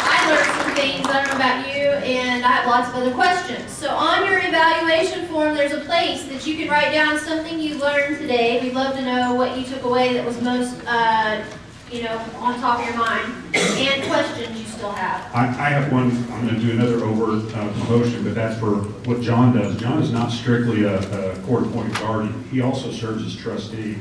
I learned some things, I don't know about you, and I have lots of other questions. So on your evaluation form, there's a place that you can write down something you learned today. We'd love to know what you took away that was most, uh, you know, on top of your mind, and questions you still have. I, I have one, I'm gonna do another overt uh, promotion, but that's for what John does. John is not strictly a, a court-appointed guardian, he also serves as trustee.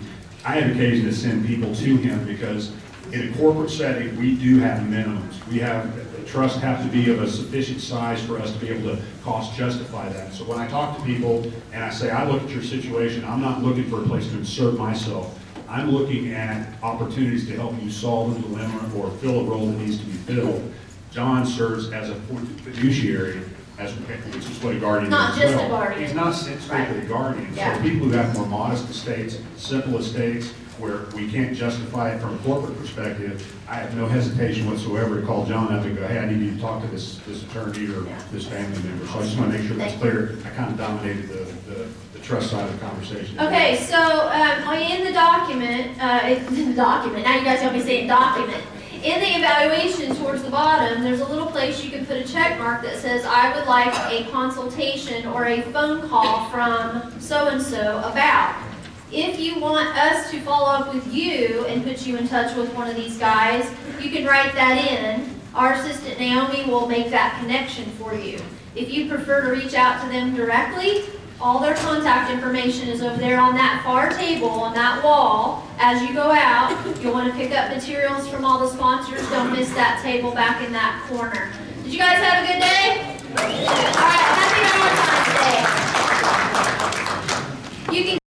I have occasion to send people to him because in a corporate setting, we do have minimums. We have, the trust have to be of a sufficient size for us to be able to cost justify that. So when I talk to people and I say, I look at your situation, I'm not looking for a place to insert myself. I'm looking at opportunities to help you solve a dilemma or fill a role that needs to be filled. John serves as a fiduciary, as, which is what a guardian is Not as just a well. guardian. He's not strictly a guardian. Yeah. So people who have more modest estates, simple estates, where we can't justify it from a corporate perspective, I have no hesitation whatsoever to call John up and go, hey, I need you to talk to this, this attorney or this family member. So I just want to make sure that's clear. I kind of dominated the, the, the trust side of the conversation. Okay, so, um, in the document, uh, it's in the document, now you guys got me saying document. In the evaluation towards the bottom, there's a little place you can put a check mark that says, I would like a consultation or a phone call from so-and-so about. If you want us to follow up with you and put you in touch with one of these guys, you can write that in. Our assistant Naomi will make that connection for you. If you prefer to reach out to them directly, all their contact information is over there on that far table, on that wall. As you go out, you'll want to pick up materials from all the sponsors. Don't miss that table back in that corner. Did you guys have a good day? All right, happy Valentine's Day. You can